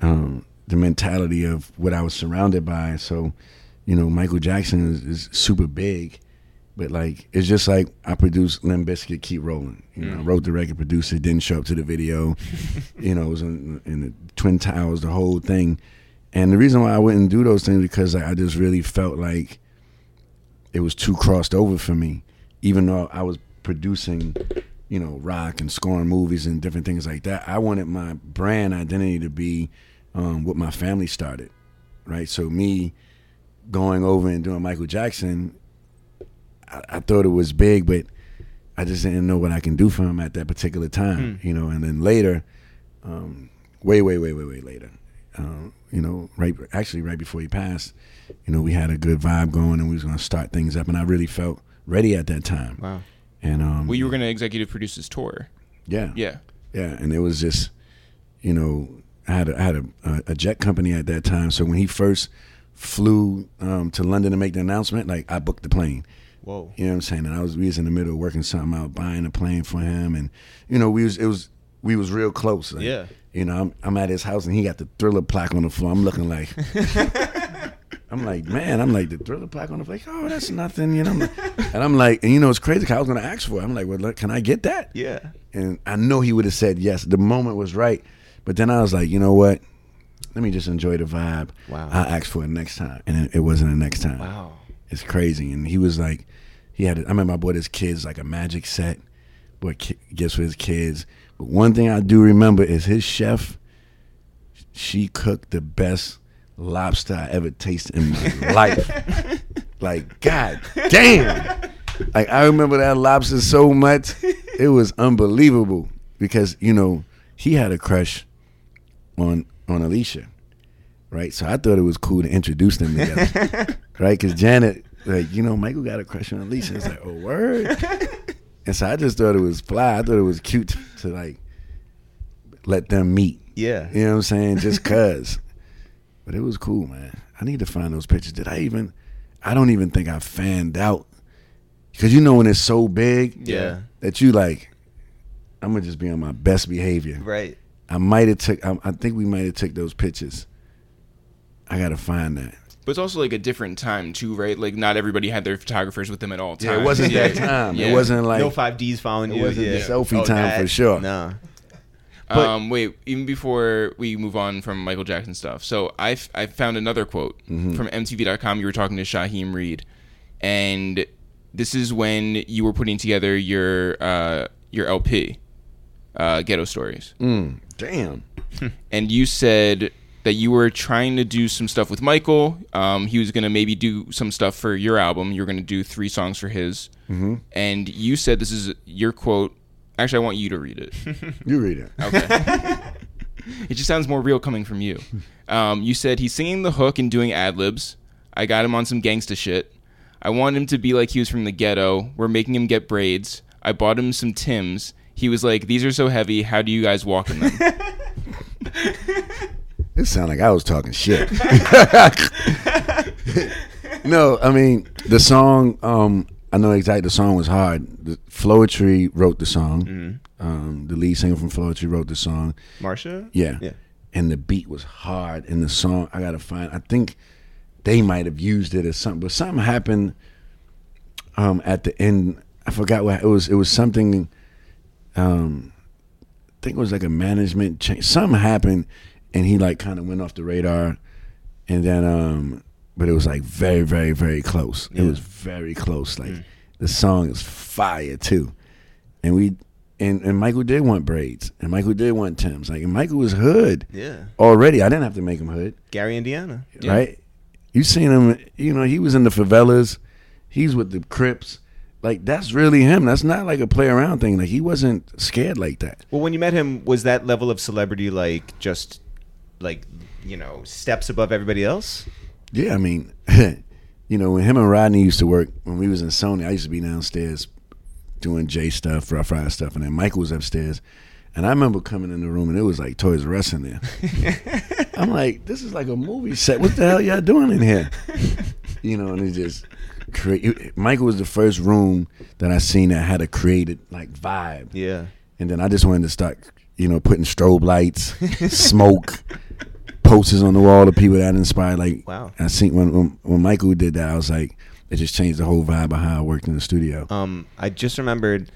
um, the mentality of what I was surrounded by. So, you know, Michael Jackson is, is super big, but like it's just like I produced Limp Bizkit, Keep Rolling. You know, I wrote the record, produced it, didn't show up to the video. [LAUGHS] you know, it was in, in the Twin Towers, the whole thing. And the reason why I wouldn't do those things because I just really felt like it was too crossed over for me, even though I was producing, you know, rock and scoring movies and different things like that. I wanted my brand identity to be um, what my family started, right? So me going over and doing Michael Jackson, I, I thought it was big, but I just didn't know what I can do for him at that particular time, you know. And then later, um, way, way, way, way, way later, um, you know, right, actually right before he passed, you know, we had a good vibe going and we was gonna start things up, and I really felt ready at that time. Wow. And um, Well, you were going to executive produce his tour. yeah, Yeah. yeah, and it was just, you know, I had a, I had a, a jet company at that time, so when he first flew um, to London to make the announcement, like I booked the plane. Whoa. You know what I'm saying? And I was we was in the middle of working something out, buying a plane for him, and you know we was it was we was real close. Like, Yeah. You know, I'm I'm at his house and he got the thriller plaque on the floor. I'm looking like. [LAUGHS] I'm like, man, I'm like the thriller plaque on the floor. Like, oh, that's nothing, you know. I'm like- and I'm like, and you know, it's crazy. 'cause I was gonna ask for it. I'm like, well, look, can I get that? Yeah. And I know he would have said yes. The moment was right, but then I was like, you know what? Let me just enjoy the vibe. Wow. I'll ask for it next time, and it, it wasn't the next time. Wow. It's crazy. And he was like, he had, I remember I bought his kids like a magic set, bought ki- gifts for his kids. But one thing I do remember is his chef, she cooked the best lobster I ever tasted in my [LAUGHS] life. Like, God damn. Like, I remember that lobster so much. It was unbelievable because, you know, he had a crush on on Alicia, right? So I thought it was cool to introduce them together, [LAUGHS] right? Because Janet, like, you know, Michael got a crush on Alicia. It's like, oh, word. [LAUGHS] And so I just thought it was fly. I thought it was cute to, to like let them meet. Yeah. You know what I'm saying? Just cause. But it was cool, man. I need to find those pictures. Did I even? I don't even think I fanned out. Cause you know when it's so big, Yeah. that you like, I'm gonna just be on my best behavior. Right. I might have took. I, I think we might have took those pictures. I gotta find that. But it's also like a different time too, right? Like not everybody had their photographers with them at all times. Yeah, it wasn't that time. Yeah. It wasn't like no five Ds following it you. wasn't the yeah. selfie time for sure. No. But- um, wait, even before we move on from Michael Jackson stuff, so I f- I found another quote Mm-hmm. from MTV.com. You were talking to Shaheem Reid, and this is when you were putting together your uh, your LP, uh, Ghetto Stories, Mm, damn. and you said that you were trying to do some stuff with Michael. Um, he was going to maybe do some stuff for your album. You were going to do three songs for his, Mm-hmm. and you said this is your quote. Actually, I want you to read it. [LAUGHS] You read it. Okay. [LAUGHS] it just sounds more real coming from you. Um, you said he's singing the hook and doing ad libs. I got him on some gangsta shit. I want him to be like he was from the ghetto. We're making him get braids. I bought him some Tims. He was like, "These are so heavy. How do you guys walk in them?" [LAUGHS] It sounded like I was talking shit. [LAUGHS] no, I mean the song. Um, I know exactly. The song was hard. The, Floetry wrote the song. Um, the lead singer from Floetry wrote the song. Marsha? Yeah. Yeah. And the beat was hard. And the song, I gotta find. I think they might have used it as something, but something happened. Um, at the end, I forgot what it was. It was something. Um, I think it was like a management change. Something happened, and he like kind of went off the radar, and then um, but it was like very, very, very close. It was very close. Like the song is fire too, and we and and Michael did want braids, and Michael did want Tim's. Like, and Michael was hood Yeah. already. I didn't have to make him hood, Gary, Indiana. Yeah. right? You seen him? You know, he was in the favelas. He's with the Crips. Like that's really him. That's not like a play around thing. Like he wasn't scared like that. Well, when you met him, was that level of celebrity like just like you know steps above everybody else? Yeah, I mean, [LAUGHS] you know, when him and Rodney used to work, when we was in Sony, I used to be downstairs doing J stuff, Ruff Ryder stuff, and then Michael was upstairs. And I remember coming in the room and it was like Toys R Us in there. [LAUGHS] I'm like, this is like a movie set. What the hell y'all doing in here? [LAUGHS] You know, and it just create. Michael was the first room that I seen that had a created like vibe. Yeah. And then I just wanted to start, you know, putting strobe lights, smoke, [LAUGHS] posters on the wall of people that inspired. Like, Wow. I seen when, when when Michael did that, I was like, it just changed the whole vibe of how I worked in the studio. Um, I just remembered.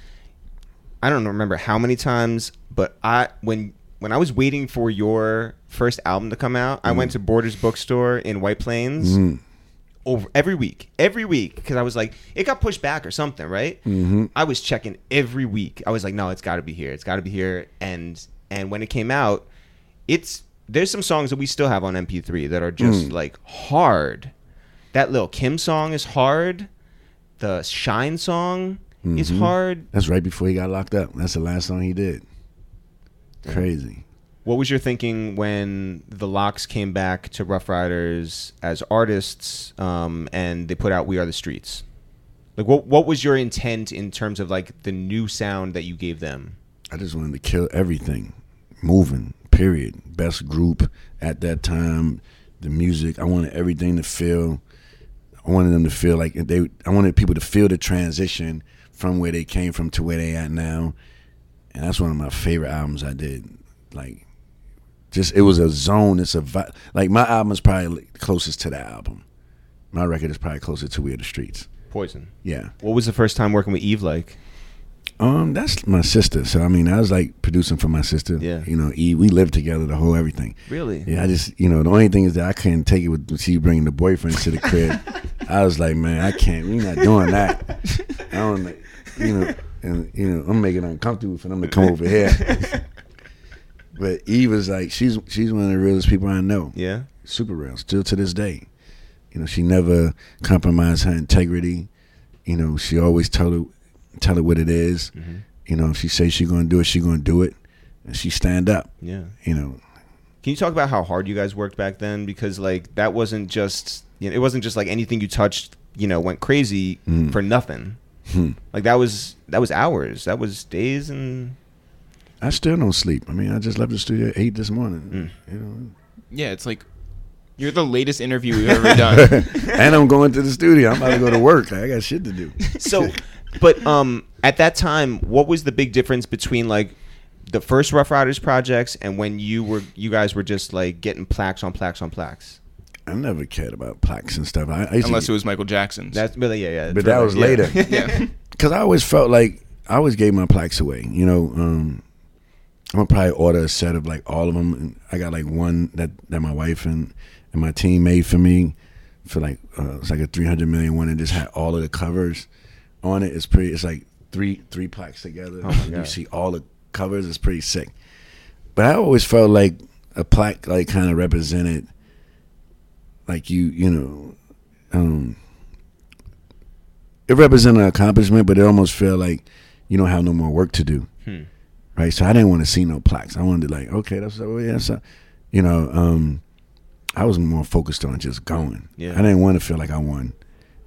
I don't remember how many times, but I when when I was waiting for your first album to come out, I went to Borders Bookstore in White Plains Mm. Over every week, every week, because I was like, it got pushed back or something, right? Mm-hmm. I was checking every week. I was like, no, it's got to be here. It's got to be here. And and when it came out, it's there's some songs that we still have on MP3 that are just like hard. That little Kim song is hard. The Shyne song is hard. That's right before he got locked up. That's the last song he did. Crazy. What was your thinking when the Lox came back to Ruff Ryders as artists, um, and they put out "We Are the Streets"? Like, what what was your intent in terms of like the new sound that you gave them? I just wanted to kill everything, moving. Period. Best group at that time. The music. I wanted everything to feel. I wanted them to feel like they. I wanted people to feel the transition from where they came from to where they at now, and that's one of my favorite albums I did. Like, just it was a zone. It's a vi- like my album is probably closest to that album. My record is probably closer to We Are the Streets. Poison. Yeah. What was the first time working with Eve like? Um, that's my sister. So I mean, I was like producing for my sister. Yeah. You know, Eve, we lived together the whole everything. Really? Yeah, I just you know the only thing is that I couldn't take it with she bringing the boyfriend to the crib. [LAUGHS] I was like, man, I can't. We're not doing that. I don't, like, you know, and you know, I'm making it uncomfortable for them to come over here. [LAUGHS] but Eve was like, she's she's one of the realest people I know. Yeah. Super real, still to this day. You know, she never compromised her integrity. You know, she always tell her tell her what it is. Mm-hmm. You know, if she says she's gonna do it, she gonna do it, and she stand up. Yeah. You know, Can you talk about how hard you guys worked back then? Because like that wasn't just you know, it wasn't just like anything you touched, you know, went crazy Mm. for nothing. Hmm. Like that was that was hours. That was days and I still don't sleep. I mean, I just left the studio at eight this morning. Mm. You know, Yeah, it's like you're the latest interview we've ever done. [LAUGHS] and I'm going to the studio. I'm about to go to work. I got shit to do. so but um at that time what was the big difference between like the first Ruff Ryders projects and when you were you guys were just like getting plaques on plaques on plaques I never cared about plaques and stuff. I, I used Unless it was Michael Jackson's. that's really yeah yeah but that was yeah. later. [LAUGHS] yeah. [LAUGHS] Because I always felt like I always gave my plaques away. You know, um, I'm gonna probably order a set of like all of them. And I got like one that that my wife and and my team made for me for like uh, it's like a 300 million one and just had all of the covers on it. It's pretty. It's like three three plaques together. Oh you see all the covers. It's pretty sick. But I always felt like a plaque like kind of represented like you you know um it represented an accomplishment, but it almost felt like you don't have no more work to do. Hmm. Right. So I didn't want to see no plaques. I wanted to like, okay, that's oh yeah, so you know, um I was more focused on just going. Yeah. I didn't want to feel like I won.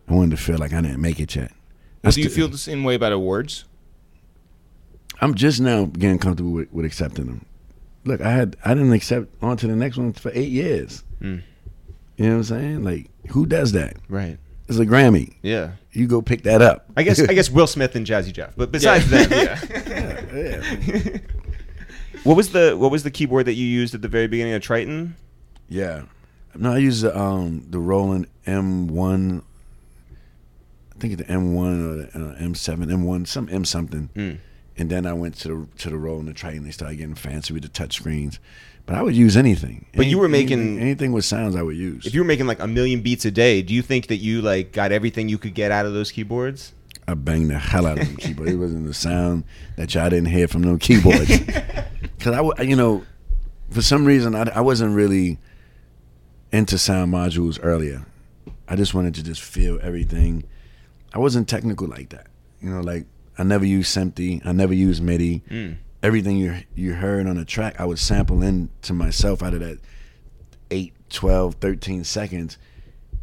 I wanted to feel like I didn't make it yet. Well, do you feel the same way about awards? I'm just now getting comfortable with, with accepting them. Look, I had I didn't accept on to the next one for eight years. Mm. You know what I'm saying? Like, who does that? right It's a Grammy. yeah You go pick that up. i guess i [LAUGHS] guess will smith and jazzy jeff but besides Yeah. that [LAUGHS] yeah. yeah. what was the what was the keyboard that you used at the very beginning of triton Yeah. No, I used the um the Roland M1. I think it's the M1 or the uh, M7, M1, some M something. Mm. And then I went to the to the Roland to try and they started getting fancy with the touch screens. But I would use anything. But you were making- anything with sounds I would use. if you were making like a million beats a day do you think that you like got everything you could get out of those keyboards I banged the hell out of them keyboards. It wasn't the sound that y'all didn't hear from no keyboards. [LAUGHS] Because I, you know, for some reason I, I wasn't really into sound modules earlier. I just wanted to just feel everything. I wasn't technical like that. You know, like I never used SMPTE. I never used MIDI. Mm. Everything you you heard on the track, I would sample in to myself out of that 8, 12, 13 seconds,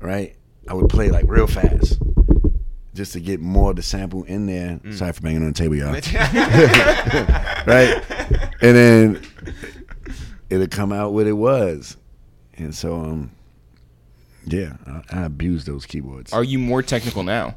right? I would play like real fast just to get more of the sample in there. Sorry for banging on the table, y'all. [LAUGHS] [LAUGHS] right? And then it'll come out what it was. And so, um, yeah, I, I abused those keyboards. Are you more technical now?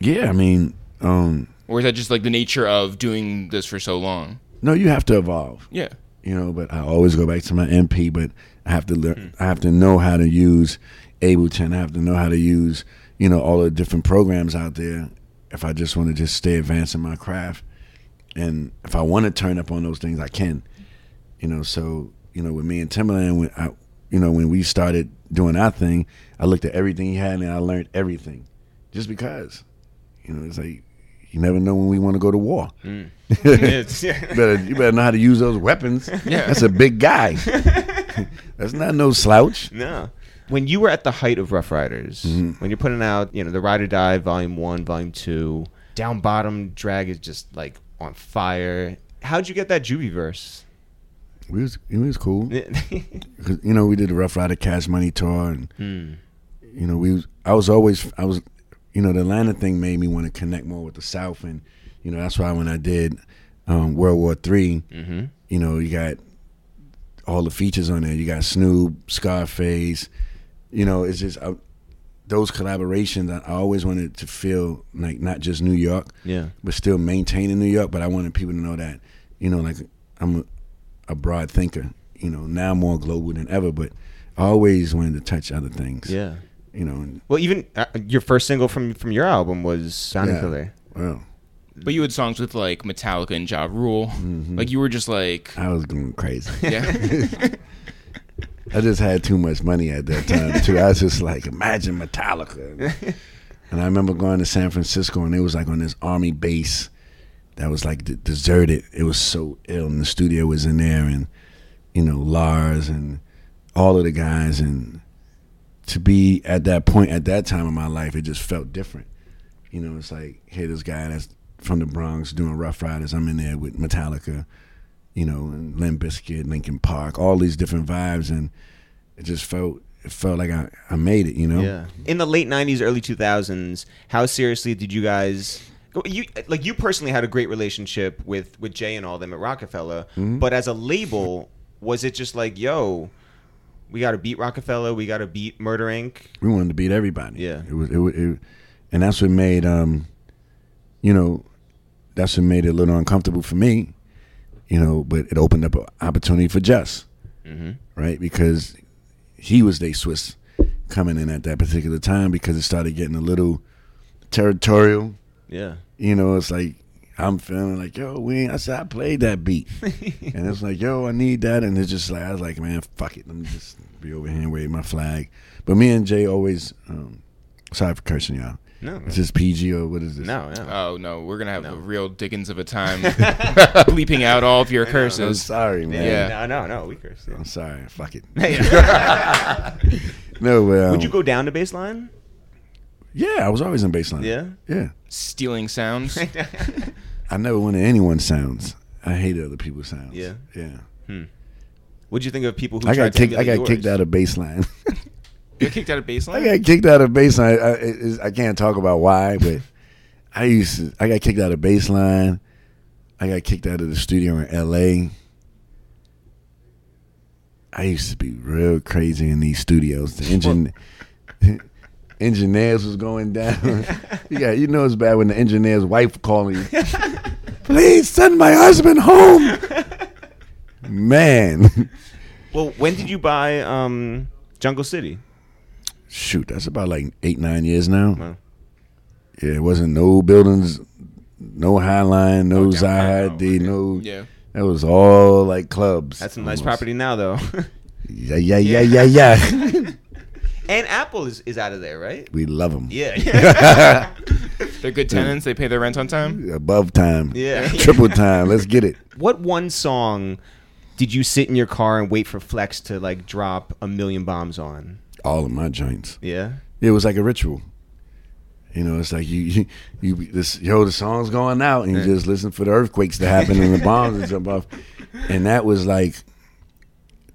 yeah, I mean, um, Or is that just like the nature of doing this for so long? no, you have to evolve. Yeah. you know. But I always go back to my MP. But I have to learn. Hmm. I have to know how to use Ableton. I have to know how to use you know all the different programs out there. If I just want to just stay advancing my craft, and if I want to turn up on those things, I can. You know, so you know, with me and Timbaland, when I, you know, when we started doing our thing, I looked at everything he had and I learned everything, just because. You know, it's like you never know when we want to go to war. [LAUGHS] It's- You better you better know how to use those weapons. Yeah. That's a big guy. [LAUGHS] That's not no slouch. No. When you were at the height of Ruff Ryders, Mm-hmm. when you're putting out, you know, the Ride or Die Volume One, Volume Two, Down Bottom Drag is just like on fire. How'd you get that Juvie verse? We was it was cool. [LAUGHS] you know, we did the Ruff Ryder Cash Money tour, and Hmm. you know, we was, I was always I was, you know, the Atlanta thing made me want to connect more with the South, and you know, that's why when I did um, World War 3 Mm-hmm. you know, you got all the features on there. You got Snoop, Scarface. You know, it's just I, those collaborations. I, I always wanted to feel like not just New York, Yeah. but still maintaining New York. But I wanted people to know that, you know, like I'm a, a broad thinker. You know, now more global than ever. But I always wanted to touch other things. Yeah. You know, and, Well, even uh, your first single from from your album was Sounding Yeah. Killer. well, But you had songs with like Metallica and Ja Rule. Mm-hmm. Like you were just like, I was going crazy. [LAUGHS] yeah. [LAUGHS] I just had too much money at that time too. I was just like, imagine Metallica. And I remember going to San Francisco, and it was like on this army base that was like d- deserted. It was so ill, and the studio was in there, and you know Lars and all of the guys, and to be at that point at that time in my life, it just felt different. You know, it's like, hey, this guy that's from the Bronx doing Ruff Ryders. I'm in there with Metallica, you know, and Limp Bizkit, Linkin Park, all these different vibes, and it just felt it felt like I, I made it. You know, Yeah. In the late '90s, early 2000s, how seriously did you guys? You like you personally had a great relationship with with Jay and all them at Roc-A-Fella, Mm-hmm. but as a label, was it just like, yo, we got to beat Roc-A-Fella, we got to beat Murder Inc. we wanted to beat everybody. Yeah. it was it, wa- it and that's what made um, you know, that's what made it a little uncomfortable for me, you know. But it opened up an opportunity for Just, Mm-hmm. right? Because he was the Swizz coming in at that particular time because it started getting a little territorial. Yeah. You know, it's like I'm feeling like, yo, we ain't, I said I played that beat. [LAUGHS] and it's like, yo, I need that. And it's just like I was like, man, fuck it. Let me just be over here and wave my flag. But me and Jay always um, sorry for cursing y'all. No. Is this PG or what is this? No. No. Oh no, we're gonna have No. a real Dickens of a time [LAUGHS] [LAUGHS] bleeping out all of your I'm curses. sorry, man. Yeah. No. No. No. We curse. I'm sorry. Fuck it. No, but um, Would you go down to baseline? Yeah, I was always in baseline. Yeah. Yeah. Stealing sounds. I never wanted anyone's sounds. I hated other people's sounds. Yeah. Yeah. Hmm. What'd you think of people who I tried got to kicked. I got emulate kicked out of baseline. you kicked out of [LAUGHS] baseline. I got kicked out of baseline. I, it- I can't talk about why, but I used to. I got kicked out of baseline. I got kicked out of the studio in L.A. I used to be real crazy in these studios. The engine, [LAUGHS] engineers was going down. [LAUGHS] yeah, you know it's bad when the engineer's wife calling you. Please send my husband home. Man, [LAUGHS] Well, when did you buy um, Jungle City? shoot, that's about like eight nine years now. Wow. Yeah, it wasn't no buildings, no Highline, no No Zaha downtown, D, no. Yeah. That was all like clubs. That's some nice almost. property now, though. Yeah, yeah, [LAUGHS] yeah, yeah, yeah. and Apple is, is out of there, right? we love them. Yeah. [LAUGHS] They're good tenants. They pay their rent on time. Above time. Yeah. [LAUGHS] Triple time. Let's get it. What one song did you sit in your car and wait for Flex to like drop a million bombs on? All of my joints. Yeah. It was like a ritual. You know, it's like you, you, you this, yo, the song's going out, and you just listen for the earthquakes to happen and the [LAUGHS] bombs to jump off, and that was like,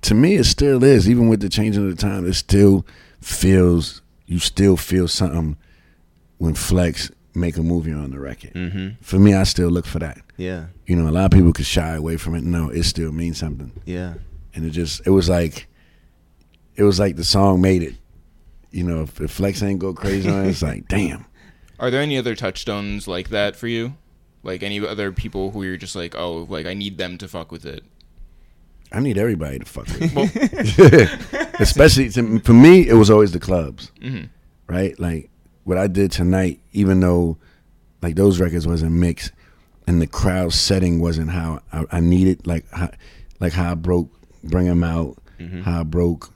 to me, it still is. Even with the changing of the time, it still feels. You still feel something when Flex make a movie on the record. Mm-hmm. For me, I still look for that. Yeah. You know, a lot of people could shy away from it. No, it still means something, Yeah. and it just, it was like, it was like the song made it. You know, if, if Flex ain't go crazy on it, it's like, damn. [LAUGHS] Are there any other touchstones like that for you? Like any other people who you're just like, oh, like I need them to fuck with it. I need everybody to fuck with. Well, [LAUGHS] [LAUGHS] Especially to, for me, it was always the clubs, mhm. right? Like what I did tonight, even though like those records wasn't mixed, and the crowd setting wasn't how I, I needed, like how, like how I broke Bring 'Em Out, how I broke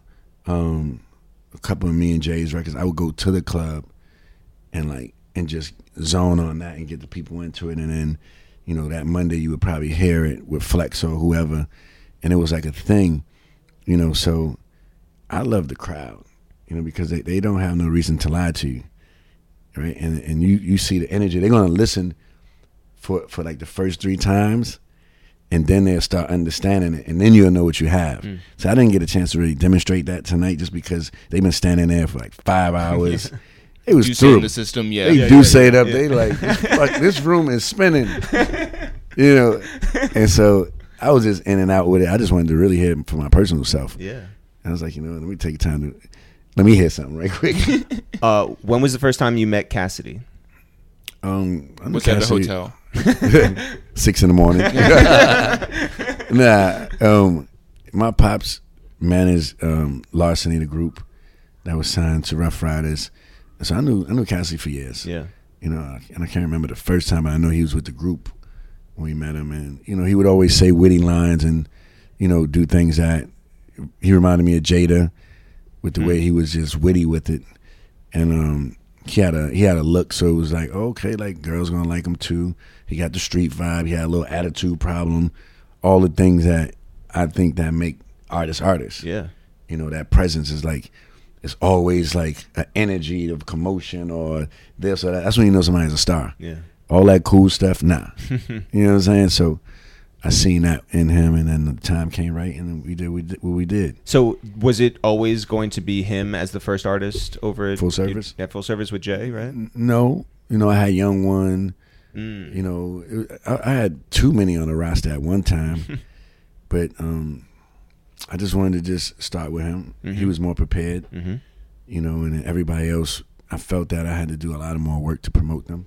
um, a couple of me and Jay's records. I would go to the club and like and just zone on that and get the people into it, and then you know that Monday you would probably hear it with Flex or whoever, and it was like a thing, you know. So I love the crowd, you know, because they, they don't have no reason to lie to you, right? And and you you see the energy. They're gonna listen for for like the first three times, and then they'll start understanding it, and then you'll know what you have. Mm. So I didn't get a chance to really demonstrate that tonight, just because they've been standing there for like five [LAUGHS] hours. It was you through. the system, yeah. They Yeah, do yeah, say it up. They like, [LAUGHS] fuck, this room is spinning, [LAUGHS] you know. And so I was just in and out with it. I just wanted to really hear it for my personal self. Yeah. I was like, you know, let me take time to let me hear something right quick. [LAUGHS] [LAUGHS] Uh, when was the first time you met Cassidy? um, I know Was at the Cassidy- hotel. [LAUGHS] six in the morning. nah, um, my pops managed um, Larceny, the group that was signed to Ruff Ryders. So I knew I knew Cassidy for years. Yeah. you know, and I can't remember the first time, but I know he was with the group when we met him, and you know, he would always say witty lines and you know do things that he reminded me of Jada with the way he was just witty with it, and um, he had a he had a look, so it was like okay, like girls gonna like him too. He got the street vibe. He had a little attitude problem, all the things that I think that make artists artists Yeah. you know that presence is like it's always like an energy of commotion or this or that that's when you know somebody's a star Yeah. all that cool stuff nah [LAUGHS] you know what i'm saying so i seen that in him and then the time came right and we did, we did what we did So was it always going to be him as the first artist over at Full Surface? Yeah, Full Surface with Jay, right? No you know i had Yung Wun Mm. you know I, I had too many on the roster at one time [LAUGHS] but um i just wanted to just start with him he Mhm. was more prepared Mm-hmm. you know and everybody else i felt that i had to do a lot of more work to promote them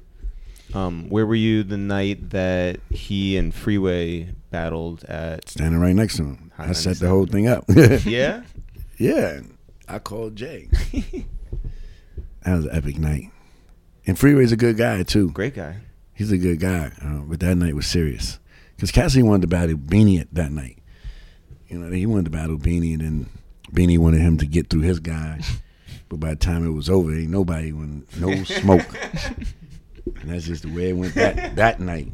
Um, where were you the night that he and Freeway battled at? standing right next to him. I set the whole thing up. [LAUGHS] [LAUGHS] Yeah. yeah. I called Jay. [LAUGHS] that was an epic night. And Freeway's a good guy too. Great guy. He's a good guy, uh, but that night was serious. Because Cassidy wanted to battle Beanie that night. You know, he wanted to battle Beanie, and then Beanie wanted him to get through his guy. But by the time it was over, ain't nobody wanted no smoke. And that's just the way it went that [LAUGHS] that night.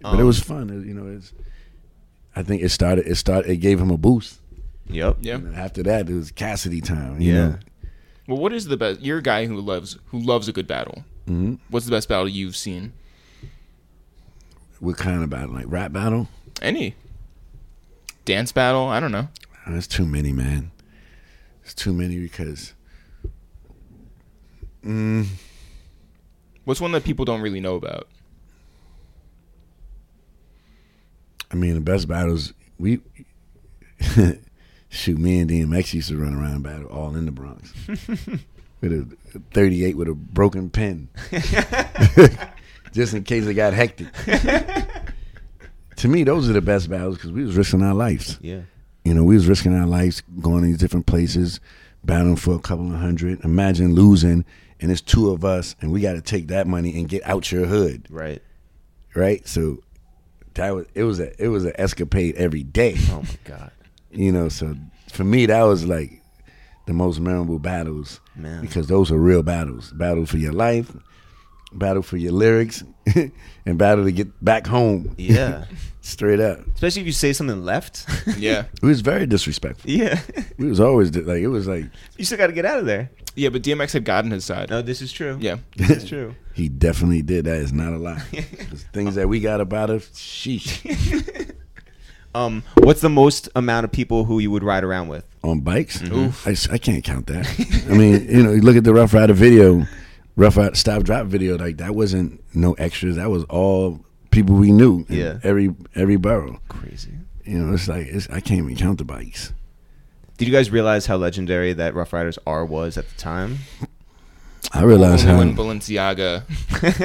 But it Um, was fun. It- you know, it's. I think it started. It started. It gave him a boost. Yep. Yeah. And after that, it was Cassidy time. Yeah. know? Well, what is the best? You're a guy who loves who loves a good battle. hmm What's the best battle you've seen? What kind of battle? Like rap battle? Any dance battle? I don't know. Oh, There's too many, man. It's too many because. Mm, What's one that people don't really know about? I mean, the best battles we. [LAUGHS] shoot, me and DMX used to run around and battle all in the Bronx [LAUGHS] with a 38 with a broken pen, [LAUGHS] just in case it got hectic. to me, those are the best battles because we was risking our lives. Yeah. You know, we was risking our lives going to these different places, battling for a couple of hundred. Imagine losing, and it's two of us, and we got to take that money and get out your hood, Right. right? So that was it was a it was an escapade every day, Oh my God. [LAUGHS] you know. So for me, that was like the most memorable battles Man. because those are real battles, battles for your life, battle for your lyrics, [LAUGHS] and battle to get back home. Yeah. [LAUGHS] Straight up. Especially if you say something left. [LAUGHS] Yeah. It was very disrespectful. yeah. it was always di- like it was like You still got to get out of there. Yeah, but DMX had God on his side. No, this is true. Yeah. This is true. he definitely did. That is not a lie. 'Cause things that we got about it, sheesh. Um, what's the most amount of people who you would ride around with? On bikes, Oof. I, s- I can't count that. I mean, you know, you look at the Ruff Ryder video, Ruff Ryder Stop Drop video. Like that wasn't no extras. That was all people we knew. in Yeah. Every every borough. Crazy. You know, it's like it's, I can't even count the bikes. Did you guys realize how legendary that Ruff Ryders R was at the time? I realized Only how. when Balenciaga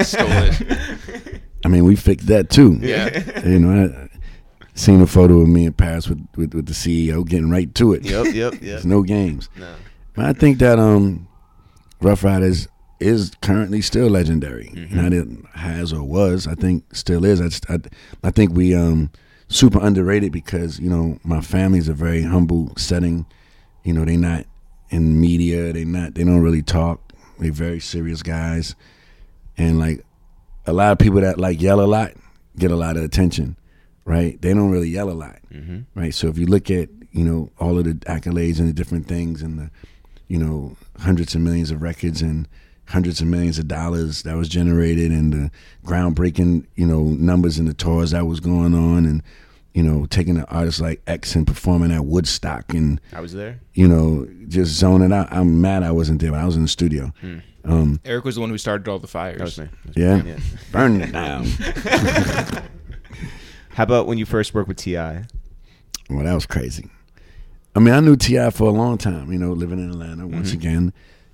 stole it. I mean, we fixed that too. Yeah. You know, I seen a photo of me in Paris with, with, with the CEO getting right to it. Yep, yep, yep. There's [LAUGHS] no games. No. But I think that um, Ruff Ryders is currently still legendary. Mm-hmm. Not it has or was. I think still is. I, just, I, I think we um super underrated because you know my family's a very humble setting. You know they not in media. They not. They don't really talk. They very serious guys, and like a lot of people that like yell a lot get a lot of attention. Right? They don't really yell a lot Mm-hmm. right? So if you look at you know all of the accolades and the different things and the you know hundreds of millions of records and hundreds of millions of dollars that was generated and the groundbreaking you know numbers and the tours that was going on and you know taking an artist like X and performing at Woodstock and I was there. you know just zoning out. I'm mad I wasn't there. But I was in the studio. Um, Eric was the one who started all the fires. That was me. yeah, Yeah. burn it down. [LAUGHS] How about when you first worked with T.I.? Well, that was crazy. I mean, I knew T.I. for a long time. You know, living in Atlanta. Once Mm-hmm. again,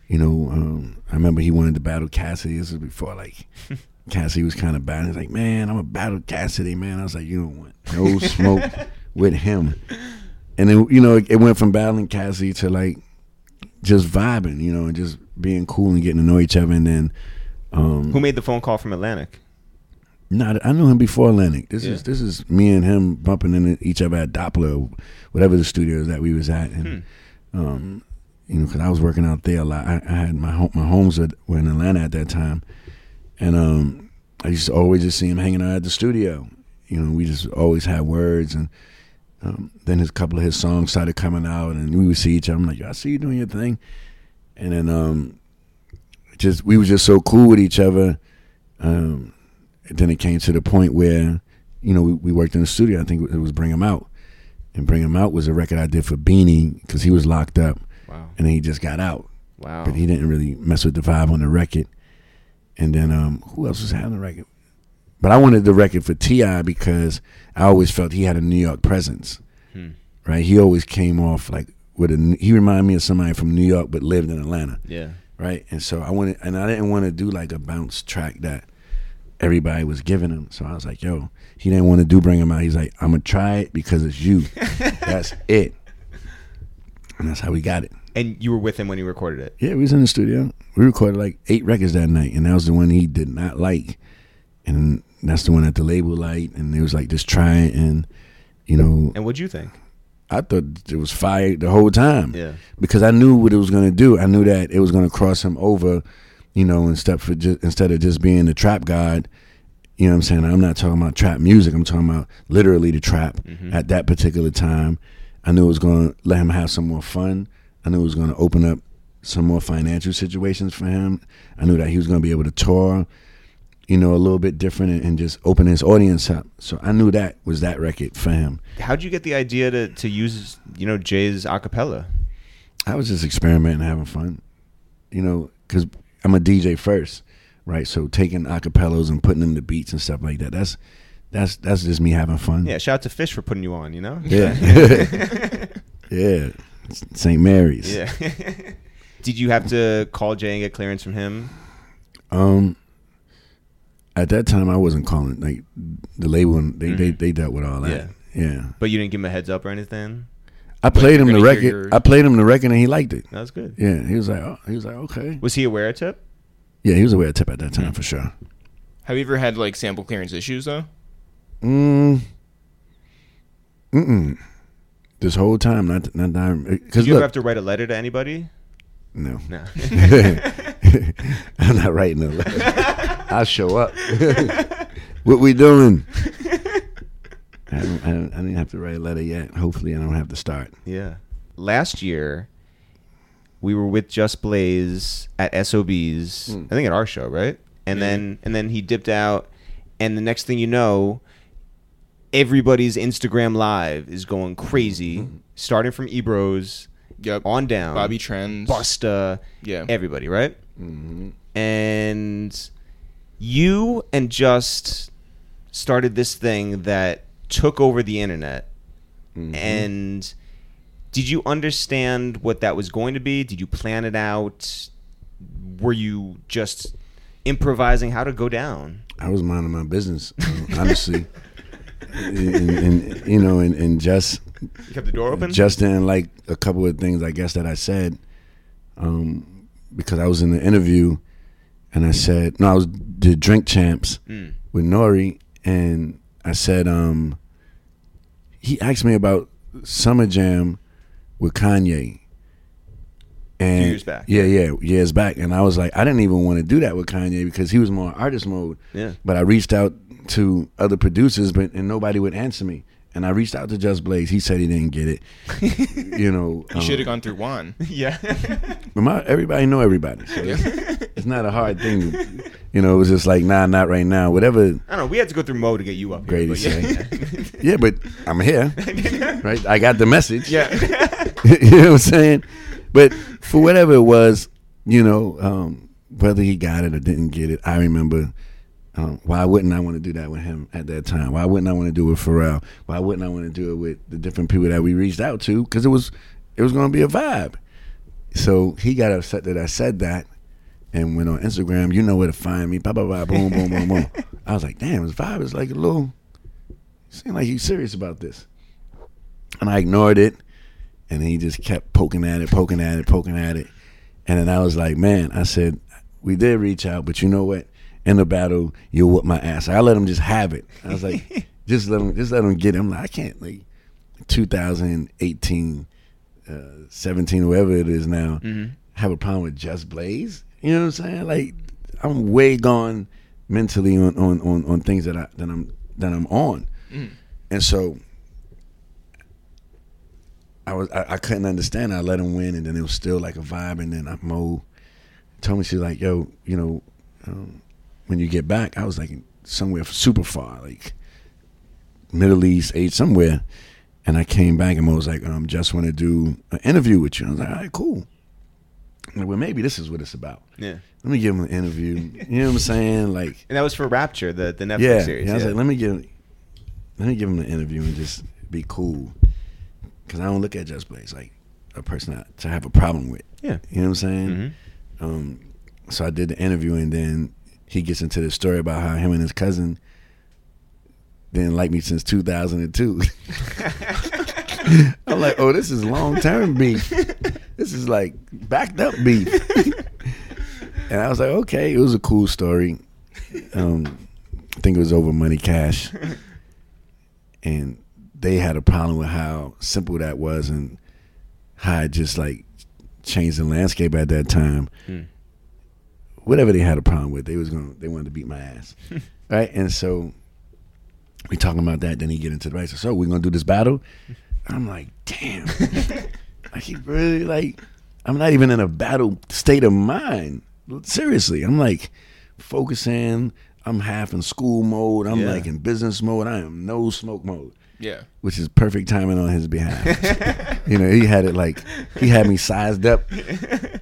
you know, um, I remember he wanted to battle Cassidy. This was before like [LAUGHS] Cassidy was kind of bad. He's like, "Man, I'm a battle Cassidy, man." I was like, "You don't want no smoke [LAUGHS] with him." And then you know, it, it went from battling Cassidy to like just vibing, you know, and just being cool and getting to know each other. And then, um, Who made the phone call from Atlantic? no, I knew him before Atlantic. This Yeah. is this is me and him bumping into each other at Doppler, whatever the studios that we was at, and um, you know, because I was working out there a lot. I, I had my home, my homes were, in Atlanta at that time, and um, I used to always just see him hanging out at the studio. You know, we just always had words, and um, then his couple of his songs started coming out, and we would see each other. I'm like, "Yo, I see you doing your thing, and then um, just we were just so cool with each other. Um, then it came to the point where, you know, we, we worked in the studio. I think it was Bring Him Out, and Bring Him Out was a record I did for Beanie because he was locked up, Wow. and then he just got out, Wow. but he didn't really mess with the vibe on the record. And then um, who else was having the record? But I wanted the record for T.I. because I always felt he had a New York presence, Hmm. right? He always came off like with a. He reminded me of somebody from New York but lived in Atlanta Yeah. right? And so I wanted, and I didn't want to do like a bounce track that everybody was giving him. So I was like, yo, he didn't want to do bring him out. He's like, I'm gonna try it because it's you. [LAUGHS] that's it. And that's how we got it. And you were with him when he recorded it. Yeah, we was in the studio. We recorded like eight records that night, and that was the one he did not like, and that's the one that the label liked, and it was like just try it, and you know, And what'd you think? I thought it was fire the whole time. Yeah. Because I knew what it was going to do. I knew that it was going to cross him over, you know, instead for just, instead of just being the trap god. You know what I'm saying? I'm not talking about trap music. I'm talking about literally the trap Mm-hmm. at that particular time. I knew it was going to let him have some more fun. I knew it was going to open up some more financial situations for him. I knew that he was going to be able to tour, you know, a little bit different and, and just open his audience up. So I knew that was that record for him. How'd you get the idea to, to use, you know, Jay's acapella? I was just experimenting, having fun, you know, because I'm a DJ first, right? So taking acapellas and putting them to beats and stuff like that. That's that's that's just me having fun. Yeah, shout out to Fish for putting you on, you know? yeah, [LAUGHS] [LAUGHS] yeah. St. Mary's. Yeah. [LAUGHS] Did you have to call Jay and get clearance from him? Um, at that time, I wasn't calling like the label. and They they they dealt with all that. Mm-hmm. Yeah. Yeah. But you didn't give him a heads up or anything? I played him the record. your- I played him the record, and he liked it. That was good. Yeah, he was like, oh, he was like, okay. Was he aware of Tip? Yeah, he was aware of tip at that time for sure. Have you ever had like sample clearance issues though? Mm. Mm. This whole time, not not Did because you ever look, have to write a letter to anybody? no, No. [LAUGHS] [LAUGHS] I'm not writing a letter. I show up. [LAUGHS] what we doing? I, don't, I, don't, I didn't have to write a letter yet. Hopefully, I don't have to start. Yeah. Last year, we were with Just Blaze at SOB's. Hmm. I think at our show, right? And then and then he dipped out, and the next thing you know, everybody's Instagram live is going crazy, Hmm. starting from Ebros Yep. on down. Bobby Trends. Busta, Yeah. everybody, right? Mm-hmm. And you and Just started this thing that took over the internet. Mm-hmm. And did you understand what that was going to be? Did you plan it out? Were you just improvising how to go down? I was minding my business, uh, honestly. [LAUGHS] and, and, you know, and, and just You kept the door open? just didn't like a couple of things I guess that I said, um, because I was in the interview, and I said no, I was the drink champs Mm. with Nore, and I said um, he asked me about Summer Jam with Kanye. And years back. Yeah, yeah, years back. And I was like, I didn't even want to do that with Kanye because he was more artist mode. Yeah. But I reached out to other producers, but and nobody would answer me. And I reached out to Just Blaze. He said he didn't get it. [LAUGHS] you know, You should have um, gone through Juan. [LAUGHS] yeah. [LAUGHS] but my, everybody know everybody, so it's, it's not a hard thing. You know, it was just like, nah, not right now. Whatever I don't know. We had to go through Mo to get you up here. Grady but yeah. Yeah, but I'm here, right? I got the message. yeah. you know what I'm saying? But for whatever it was, you know, um, whether he got it or didn't get it, I remember. Um, why wouldn't I want to do that with him at that time? Why wouldn't I want to do it with Pharrell? Why wouldn't I want to do it with the different people that we reached out to? Because it was, it was going to be a vibe. So he got upset that I said that, and went on Instagram. You know where to find me. Blah blah blah. Boom boom boom boom. [LAUGHS] I was like, damn, his vibe is like a little. Seemed like he's serious about this, and I ignored it. And he just kept poking at it, poking at it, poking at it. And then I was like, man, I said, we did reach out, but you know what? In the battle, you'll whoop my ass. I let him just have it. I was like, [LAUGHS] just let him, just let him get it. I'm like, I can't like 2018, uh, 17, whoever it is now, have a problem with Just Blaze. You know what I'm saying? Like, I'm way gone mentally on on on, on things that I that I'm that I'm on. And so I was I, I couldn't understand. I let him win, and then it was still like a vibe. And then I, Mo told me she's like, "Yo, you know, um, when you get back," I was like somewhere super far, like Middle East, age somewhere. And I came back, and I was like, I um, "Just want to do an interview with you." I was like, "All right, cool." Like, well, maybe this is what it's about. Yeah. Let me give him an interview. You know what I'm saying? Like, [LAUGHS] And that was for Rapture, the, the Netflix yeah, series. yeah. I was yeah. like, let me give, let me give him an interview and just be cool, because I don't look at Just Blaze like a person I- to have a problem with. Yeah. You know what I'm saying? Mhm. Um, so I did the interview, and then he gets into this story about how him and his cousin didn't like me since 2002. [LAUGHS] I'm like, oh, this is long term beef. This is like backed up beef. [LAUGHS] and I was like, okay, it was a cool story. Um, I think it was over money cash, and they had a problem with how simple that was and how it just like changed the landscape at that time. Hmm. Whatever they had a problem with, they was going to they wanted to beat my ass, [LAUGHS] right? And so we talking about that. Then he get into the race. So we're gonna do this battle. I'm like, damn, [LAUGHS] like he really like. I'm not even in a battle state of mind. Seriously, I'm like focusing. I'm half in school mode. I'm Yeah. like in business mode. I am no smoke mode Yeah. which is perfect timing on his behalf. [LAUGHS] you know, he had it like he had me sized up.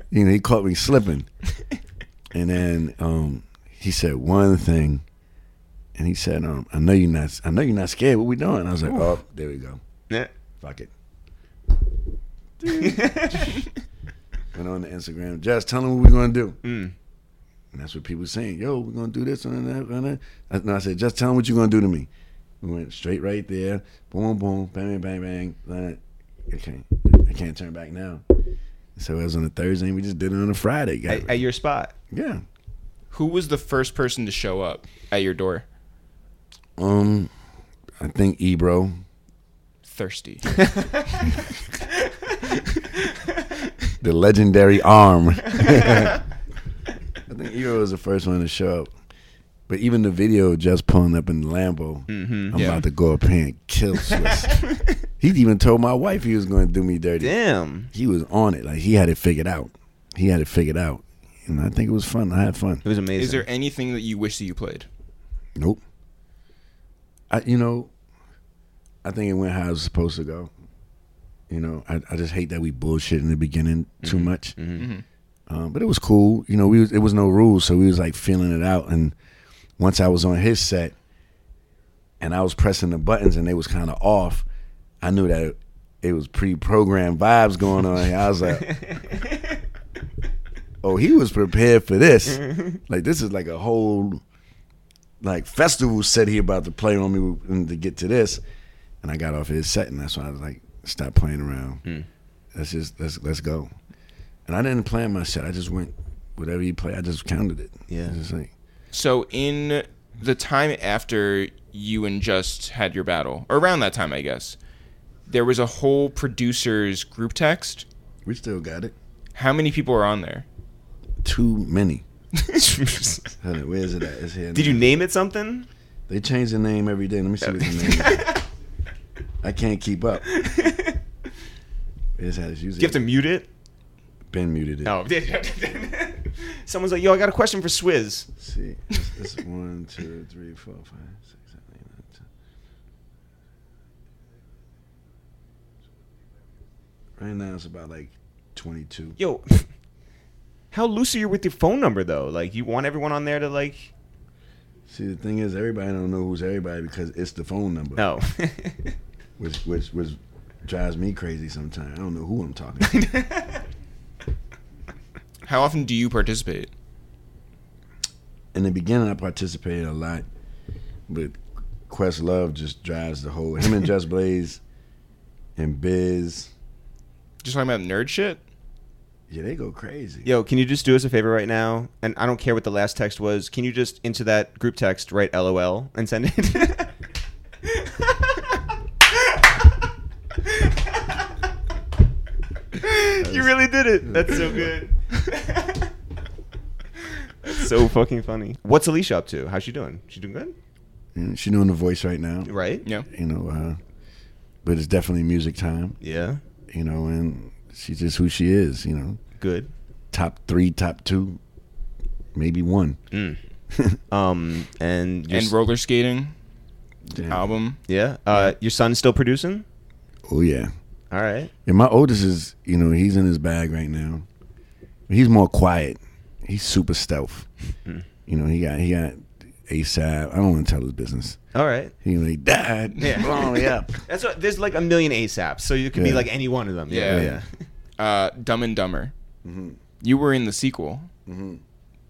You know, he caught me slipping, and then um, he said one thing, and he said, um, "I know you're not. I know you're not scared. What we doing?" I was like, "Oh, there we go. Yeah. Fuck it." [LAUGHS] Went on the Instagram. Just tell them what we're gonna do. Mm. And that's what people were saying. Yo, we're gonna do this and that. And that. I, no, I said, just tell them what you're gonna do to me. We went straight right there. Boom, boom, bang, bang, bang, bang. I can't, I can't turn back now. So it was on a Thursday. and We just did it on a Friday. Got At, at your spot. yeah. Who was the first person to show up at your door? Um, I think Ebro. Thirsty. [LAUGHS] [LAUGHS] the legendary arm. [LAUGHS] I think Ebro was the first one to show up, But even the video of just pulling up in the Lambo, mm-hmm. I'm Yeah. about to go up here and kill Swizz. [LAUGHS] he even told my wife he was going to do me dirty. Damn. He was on it. Like he had it figured out. He had it figured out. And I think it was fun. I had fun. It was amazing. Is there anything that you wish that you played? Nope. I, you know, I think it went how it was supposed to go. You know, I, I just hate that we bullshit in the beginning too mm-hmm. much. Mm-hmm. Um, but it was cool. You know, we was, it was no rules, so we was like feeling it out. And once I was on his set, and I was pressing the buttons, and they was kind of off, I knew that it, it was pre-programmed vibes going on. here. I was like, [LAUGHS] oh, he was prepared for this. like this is like a whole like festival set he about to play on me and to get to this. And I got off his set, and that's why I was like, stop playing around. Hmm. Let's just let's let's go. And I didn't plan my set. I just went whatever he played. I just counted it. Yeah. Like So in the time after you and Just had your battle, or around that time, I guess, there was a whole producers group text. we still got it. How many people are on there? Too many. Did Hold on, Where is it at? It's here. you now. name it something? They change the name every day. Let me see what the name is. [LAUGHS] I can't keep up. It's how it's usually. Do you have to mute it? Ben muted it. Oh. No. [LAUGHS] Someone's like, "Yo, I got a question for Swizz." Let's see, it's, it's [LAUGHS] one, two, three, four, five, six, seven, eight, nine, ten. Right now it's about like twenty-two. Yo, [LAUGHS] how loose are you with your phone number though? Like, you want everyone on there to like? See, the thing is, everybody don't know who's everybody because it's the phone number. No. which which which drives me crazy sometimes. I don't know who I'm talking to. How often do you participate? In the beginning, I participated a lot, but Questlove just drives the whole. Him and Just [LAUGHS] Blaze and Biz, Just talking about nerd shit? yeah, they go crazy. Yo, can you just do us a favor right now? And I don't care what the last text was. Can you just into that group text write LOL and send it? [LAUGHS] [LAUGHS] you really did it. That's so good. That's so fucking funny. What's Alicia up to? How's she doing? She doing good? And she doing the voice right now. Right? Yeah. You know, uh, but it's definitely music time. Yeah. You know, and she's just who she is. You know, Good. top three, top two, maybe one. [LAUGHS] Um and your And s- roller skating Damn. album. yeah. Uh your son's still producing? Oh yeah. All right. And my oldest is, you know, he's in his bag right now. He's more quiet. He's super stealth. You know, he got he got ASAP. I don't want to tell his business. All right. He he died. Yeah. Blow me up. [LAUGHS] That's what there's like a million ASAPs, so you could be like any one of them. Yeah. Yeah. yeah. [LAUGHS] Uh, Dumb and Dumber. Mm-hmm. You were in the sequel.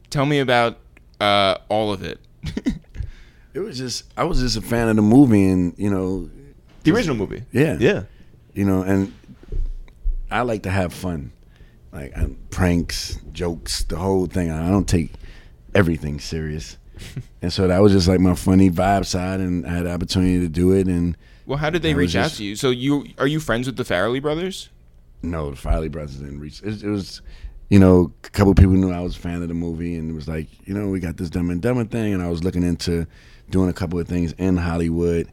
Tell me about uh, all of it. [LAUGHS] It was just I was just a fan of the movie and, you know, The original movie. Yeah. Yeah. you know, and I like to have fun, like um, pranks, jokes, the whole thing. I don't take everything serious, [LAUGHS] and so that was just like my funny vibe side, and I had the opportunity to do it. And Well, how did they reach out to you? So you are you friends with the Farrelly brothers? no, the Farrelly brothers didn't reach. It, it was, you know, a couple people knew I was a fan of the movie, and it was like, you know, we got this Dumb and Dumber thing, and I was looking into doing a couple of things in Hollywood.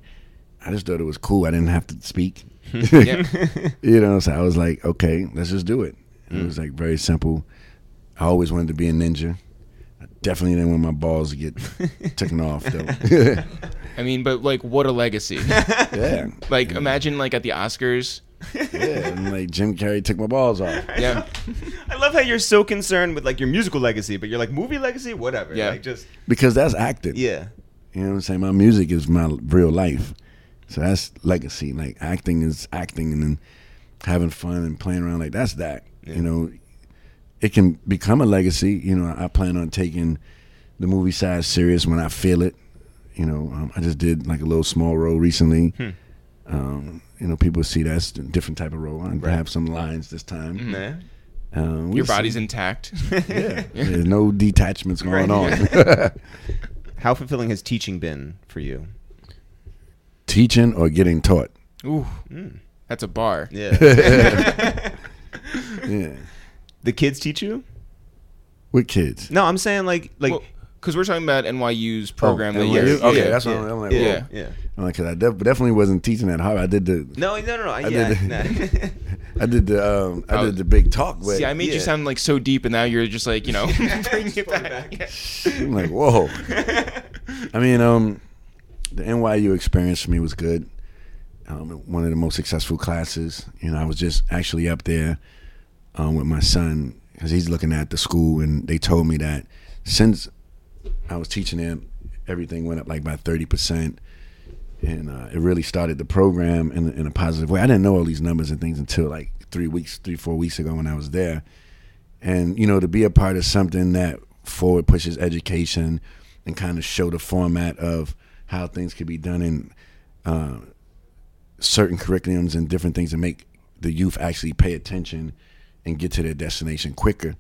I just thought it was cool. I didn't have to speak. [LAUGHS] [LAUGHS] You know, so I was like, okay, let's just do it. And It mm. was like very simple. I always wanted to be a ninja. I definitely didn't want my balls to get [LAUGHS] taken off though. I mean, but like, what a legacy! [LAUGHS] yeah, like, imagine like at the Oscars. yeah. And like Jim Carrey took my balls off. [LAUGHS] Yeah, I love how you're so concerned with like your musical legacy, but you're like movie legacy, whatever. Yeah. Like just Because that's acting. yeah. You know what I'm saying? My music is my real life. So that's legacy. Like acting is acting and then having fun and playing around like that's that. You know, it can become a legacy. You know, I plan on taking the movie side serious when I feel it. You know, um, I just did like a little small role recently. Um, you know, people see that's a different type of role. I have some lines this time. Nah. Um, we'll your see. body's intact. yeah. [LAUGHS] There's no detachments going Right. on. [LAUGHS] How fulfilling has teaching been for you? Teaching or getting taught. Ooh, that's a bar. Yeah. [LAUGHS] Yeah. the kids teach you? With kids. No, I'm saying like like Well, because we're talking about NYU's program Oh, that NYU? you're Okay, yeah, that's what yeah. I'm, I'm like. Yeah, whoa. Yeah. yeah. I'm like, 'cause I def- definitely wasn't teaching at Harvard. I did the, No, no, no, no. I yeah, did, nah. [LAUGHS] I did the, um, I Oh. did the big talk. But See, I made Yeah. you sound like so deep, and now you're just like you know [LAUGHS] bringing it it back. back. [LAUGHS] I'm like, whoa. I mean, um, the NYU experience for me was good. Um, one of the most successful classes. You know, I was just actually up there um, with my son because he's looking at the school, and they told me that since I was teaching him, everything went up like by thirty percent, and uh, it really started the program in, in a positive way. I didn't know all these numbers and things until like three weeks, three four weeks ago when I was there, and you know, to be a part of something that forward pushes education and kind of show the format of how things could be done in uh, certain curriculums and different things to make the youth actually pay attention and get to their destination quicker.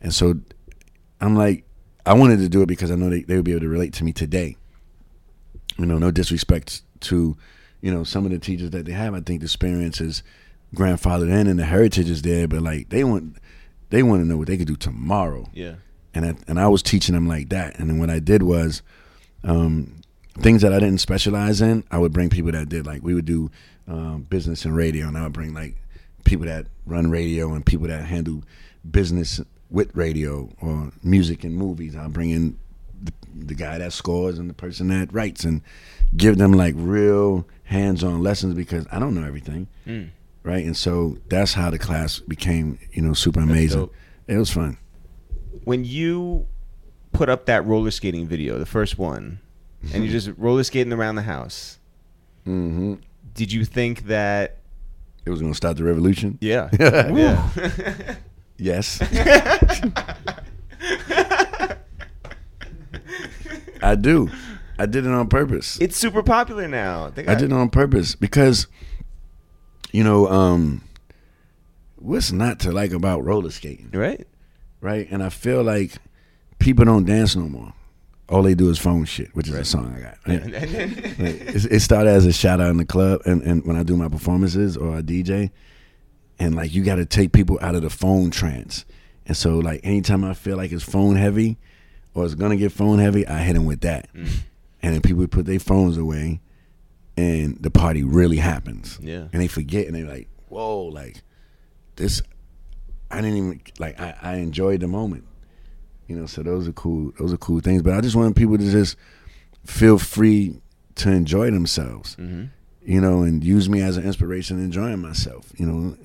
And so I'm like, I wanted to do it because I know they, they would be able to relate to me today. You know, no disrespect to, you know, some of the teachers that they have. I think the experience is grandfathered in and the heritage is there, but like they want they want to know what they could do tomorrow Yeah. and I, and I was teaching them like that. And then what I did was um, things that I didn't specialize in. I would bring people that did like we would do um, business and radio, and I would bring like people that run radio and people that handle business with radio or music and movies. I'll bring in the, the guy that scores and the person that writes and give them like real hands-on lessons because I don't know everything, Mm. right? And so that's how the class became, you know, super amazing. It was fun. When you put up that roller skating video, the first one, and you're just roller skating around the house, hmm did you think that? It was going to start the revolution. Yeah. [LAUGHS] yeah. [LAUGHS] Yes. [LAUGHS] I do. I did it on purpose. it's super popular now. I got- did it on purpose because, you know, um, what's not to like about roller skating, right. right? And I feel like people don't dance no more. All they do is phone shit, which is a song I got. Right? Like, it, it started as a shout out in the club, and, and when I do my performances or I DJ, and like you got to take people out of the phone trance. And so, like anytime I feel like it's phone heavy, or it's gonna get phone heavy, I hit them with that, Mm. and then people put their phones away, and the party really happens. Yeah. and they forget, and they're like, "Whoa, like this." I didn't even like. I, I enjoyed the moment, you know. So those are cool. Those are cool things. But I just want people to just feel free to enjoy themselves, Mm-hmm. you know, and use me as an inspiration, enjoying myself, you know,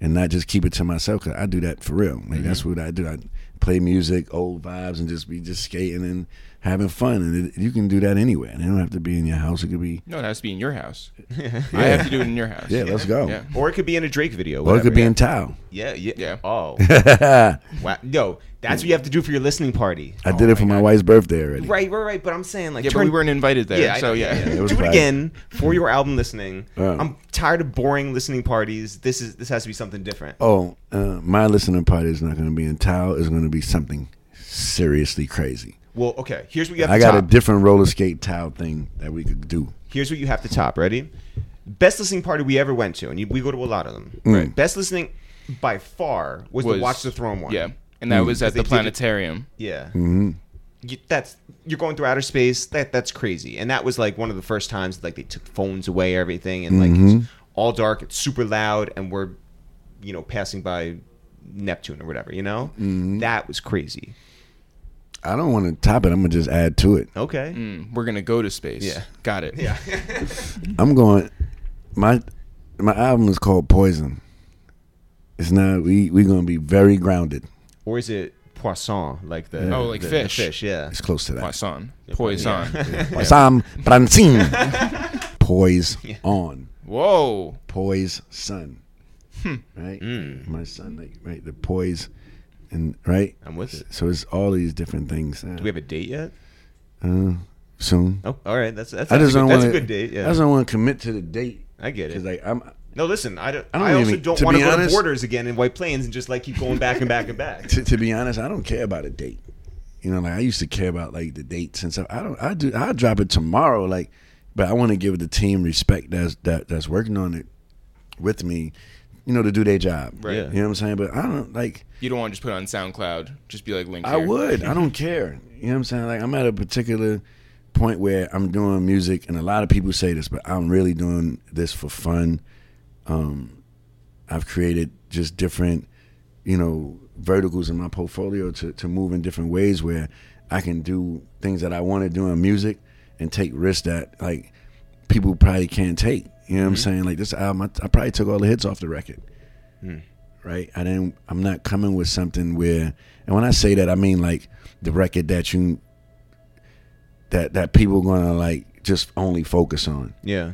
and not just keep it to myself because I do that for real. Like that's what I do. I play music, old vibes, and just be just skating and having fun. And it, you can do that anywhere. And it don't have to be in your house. It could be No, it has to be in your house. [LAUGHS] I have to do it in your house. yeah. Let's go. Yeah. Or it could be in a Drake video. Or it could be in Tao. Yeah, yeah. Yeah. Oh, [LAUGHS] wow. Yo, that's what you have to do for your listening party. I did it for my wife's birthday already. Right, right, right. But I'm saying like Yeah, but we weren't invited there. Yeah, I so know, yeah. It was do it again for your album listening. Uh. I'm tired of boring listening parties. This is this has to be something different. Oh, uh, my listening party is not going to be in Tao. It's going to be something seriously crazy. Well, okay. Here's what you have I to got a different roller skate Tao thing that we could do. Here's what you have to top. Ready? Best listening party we ever went to, and you, we go to a lot of them. Mm. Right. Best listening by far was, the Watch the Throne one. Yeah. And that was at the did it- planetarium. Yeah. hmm You, that's you're going through outer space. That that's crazy. And that was like one of the first times like they took phones away, everything, and like Mhm. it's all dark. It's super loud, and we're you know passing by Neptune or whatever. You know Mm-hmm. that was crazy. I don't want to top it. I'm gonna just add to it. Okay. Mm, we're gonna go to space. Yeah. Got it. Yeah. [LAUGHS] I'm going. My my album is called Poison. It's not. We we gonna be very grounded. or is it poisson like the Oh, like the- the fish. fish? Yeah. It's close to that. Poisson. Poison. Poison, [LAUGHS] Francine. [LAUGHS] Poise on. Whoa. Poise son. Hmm. Right. Mm. My son. Like right. The poise. And right. I'm with it. So it's all these different things. Do we have a date yet? uh, soon. Oh, all right. That's that's, I just a, don't good, that's a good date. I Yeah. just don't want to commit to the date I get it. like I'm. No, listen. I don't. I I, don't also even- don't want to go honest- to Borders again in White Plains and just like keep going back and back and back. [LAUGHS] To, to be honest, I don't care about a date. You know, like I used to care about like the dates and stuff. I don't. I do. I drop it tomorrow. Like, but I want to give the team respect that's that that's working on it with me you know, to do their job. Right. You know what I'm saying? But I don't like. You don't want to just put it on SoundCloud. Just be like link. I here. would. I don't [LAUGHS] care. You know what I'm saying? Like I'm at a particular point where I'm doing music, and a lot of people say this, but I'm really doing this for fun. Um, I've created just different, you know, verticals in my portfolio to to move in different ways where I can do things that I want to do in music and take risks that like people probably can't take. You know what I'm mm-hmm. saying? Like this album, I, I probably took all the hits off the record mm. right? I didn't. I'm not coming with something where, and when I say that, I mean like the record that you that that people gonna like just only focus on. Yeah.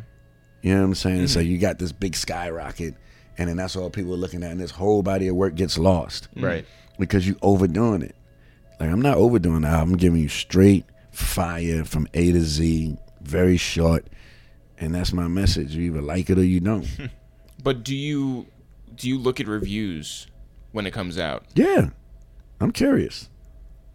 You know what I'm saying? So mm-hmm. you got this big skyrocket, and then that's all people are looking at, and this whole body of work gets lost mm. Right. because you overdoing it. Like I'm not overdoing the album. I'm giving you straight fire from A to Z, very short, and that's my message. You either like it or you don't. [LAUGHS] But do you do you look at reviews when it comes out? yeah, I'm curious.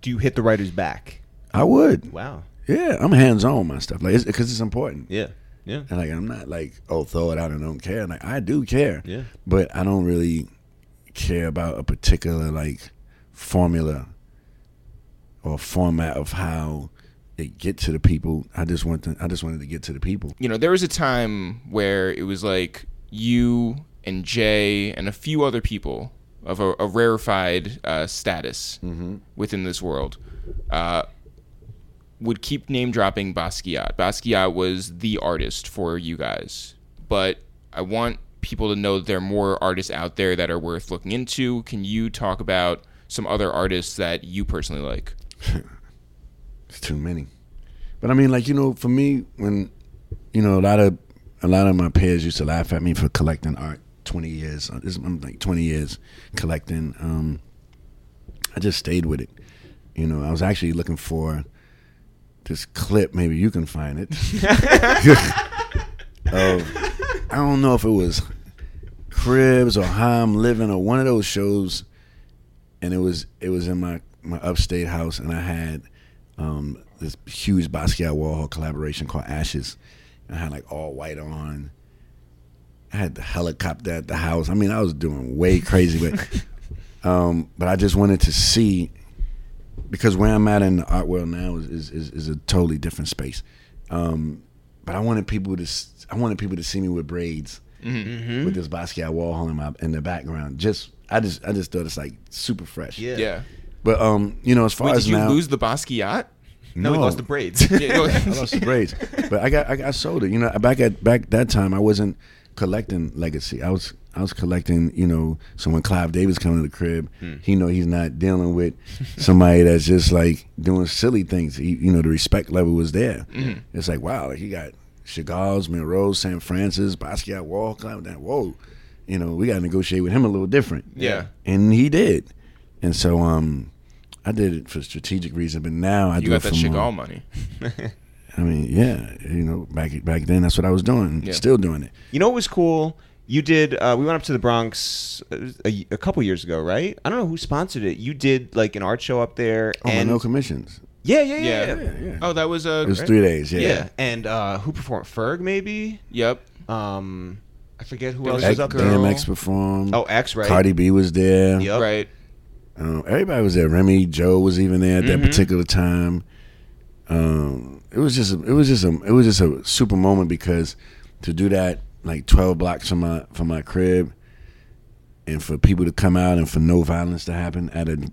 Do you hit the writer's back? I would. Wow. Yeah, I'm hands on with my stuff, like because it's, important. Yeah. Yeah. And like I'm not like oh throw it out and don't care. Like I do care. Yeah. But I don't really care about a particular like formula or format of how it get to the people. I just want to, I just wanted to get to the people. You know, there was a time where it was like you and Jay and a few other people of a, a rarefied uh, status within this world uh, would keep name dropping Basquiat. Basquiat was the artist for you guys, but I want people to know that there are more artists out there that are worth looking into. Can you talk about some other artists that you personally like? [LAUGHS] It's too many. But I mean, like you know, for me, when you know a lot of a lot of my peers used to laugh at me for collecting art. Twenty years, uh, I'm like twenty years collecting. Um, I just stayed with it. You know, I was actually looking for this clip. Maybe you can find it. [LAUGHS] of I don't know if it was Cribs or How I'm Living or one of those shows, and it was it was in my my upstate house, and I had um, this huge Basquiat Warhol collaboration called Ashes. And I had like all white on. I had the helicopter at the house. I mean, I was doing way crazy, but [LAUGHS] um, but I just wanted to see because where I'm at in the art world now is is, is, is a totally different space. Um, but I wanted people to s- I wanted people to see me with braids with this Basquiat Warhol in my in the background. Just I just I just thought it's like super fresh. Yeah. Yeah. But um, you know, as far Wait, as did you now, lose the Basquiat? No, we lost the braids. [LAUGHS] Yeah, I lost the braids, but I got I got sold it. You know, back at back that time, I wasn't collecting legacy. I was I was collecting. You know, so when Clive Davis come to the crib, he know he's not dealing with somebody that's just like doing silly things. He, you know, the respect level was there. It's like wow, like he got Chagall's, Monroe, St. Francis, Basquiat, Wall, Clive, that whoa, you know, we got to negotiate with him a little different. Yeah. and he did, and so um. I did it for strategic reason, but now I You do got it that for more. Chagall money. [LAUGHS] I mean, yeah, you know, back back then, that's what I was doing. Yeah. Still doing it. You know what was cool? You did. Uh, we went up to the Bronx uh, a, a couple years ago, right? I don't know who sponsored it. You did like an art show up there, Oh, and no commissions. yeah, yeah, yeah, Yeah. yeah. Yeah, yeah. Oh, that was a. It was three days. Yeah. Yeah. And uh, who performed? Ferg, maybe. Yep. Um, I forget who There else was was a up girl. there. DMX performed. Oh, X, right? Cardi B was there. Yep. Right. Um, everybody was there. Remy Joe was even there at that Mhm. particular time. Um, it was just a, it was just a it was just a super moment because to do that like twelve blocks from my from my crib, and for people to come out and for no violence to happen at a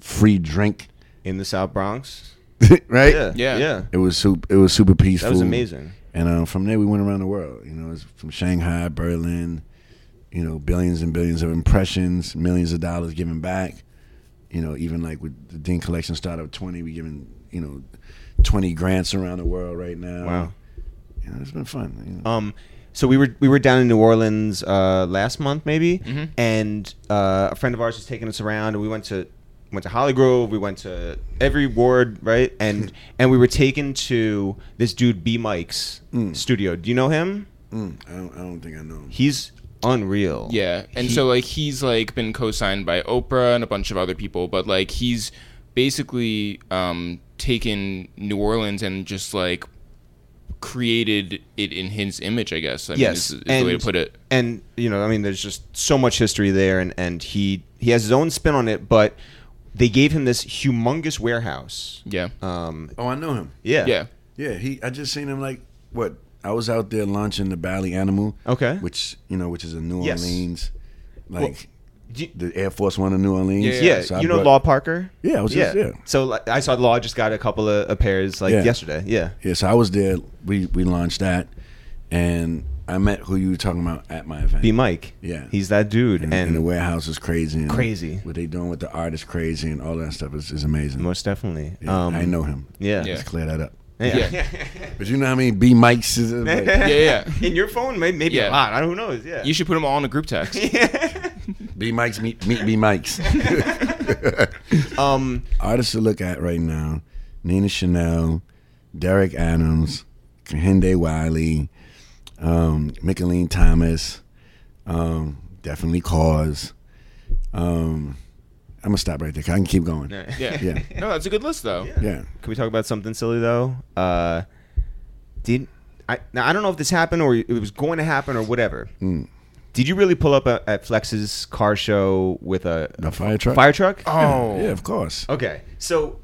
free drink, in the South Bronx. [LAUGHS] right? Yeah, Yeah. yeah. It was super. It was super peaceful. That was amazing. And um, from there, we went around the world. You know, it was from Shanghai, Berlin. You know, billions and billions of impressions, millions of dollars given back. You know, even like with the Dean Collection Startup 20, we giving you know 20 grants around the world right now. Wow. You know, it's been fun. You know. Um, so we were we were down in New Orleans uh, last month, maybe, Mhm. and uh, a friend of ours was taking us around, and we went to went to Holly Grove, we went to every ward, right, and [LAUGHS] and we were taken to this dude BMike's Mm. studio. Do you know him? Mm, I, don't, I don't think I know. He's unreal. Yeah, and He- so like he's like been co-signed by Oprah and a bunch of other people, but like he's basically um, taken New Orleans and just like created it in his image. I guess. I mean, Yes, is, is the way to put it. and you know, I mean, there's just so much history there, and and he he has his own spin on it, but they gave him this humongous warehouse. Yeah. Um, Oh, I know him. yeah, yeah. Yeah, he. I just seen him like what? I was out there launching the Bally Animal. Okay. Which you know, which is a New Yes. Orleans, like Do you- the Air Force One in New Orleans. Yeah, yeah, So I you know brought- Law Parker. Yeah, I was just yeah. So like, I saw Law just got a couple of, of pairs like Yeah. yesterday. Yeah. Yeah, so I was there. We we launched that, and I met who you were talking about at my event. BMike. Yeah. He's that dude, and, and, and the warehouse is crazy. And Crazy. What they doing with the art is crazy, and all that stuff is, is amazing. most definitely. Yeah, um, I know him. Yeah. Yeah. Let's clear that up. Yeah. Yeah. [LAUGHS] But you know how many B mics is it? Like, [LAUGHS] Yeah, yeah. In your phone, maybe, maybe a lot. I don't who knows. Yeah. You should put them all in a group text. [LAUGHS] B mics meet meet B mics. um. Artists to look at right now: Nina Chanel, Derrick Adams, Kehinde Wiley, um, Mickalene Thomas, um, definitely KAWS. Um, I'm gonna stop right there. 'cause I can keep going. Yeah. Yeah. Yeah. No, that's a good list though. Yeah. Can we talk about something silly though? Uh, did I? Now I don't know if this happened or it was going to happen or whatever. Did you really pull up a, at Flex's car show with a, A fire truck? Fire truck? Oh. Yeah, of course. Okay, so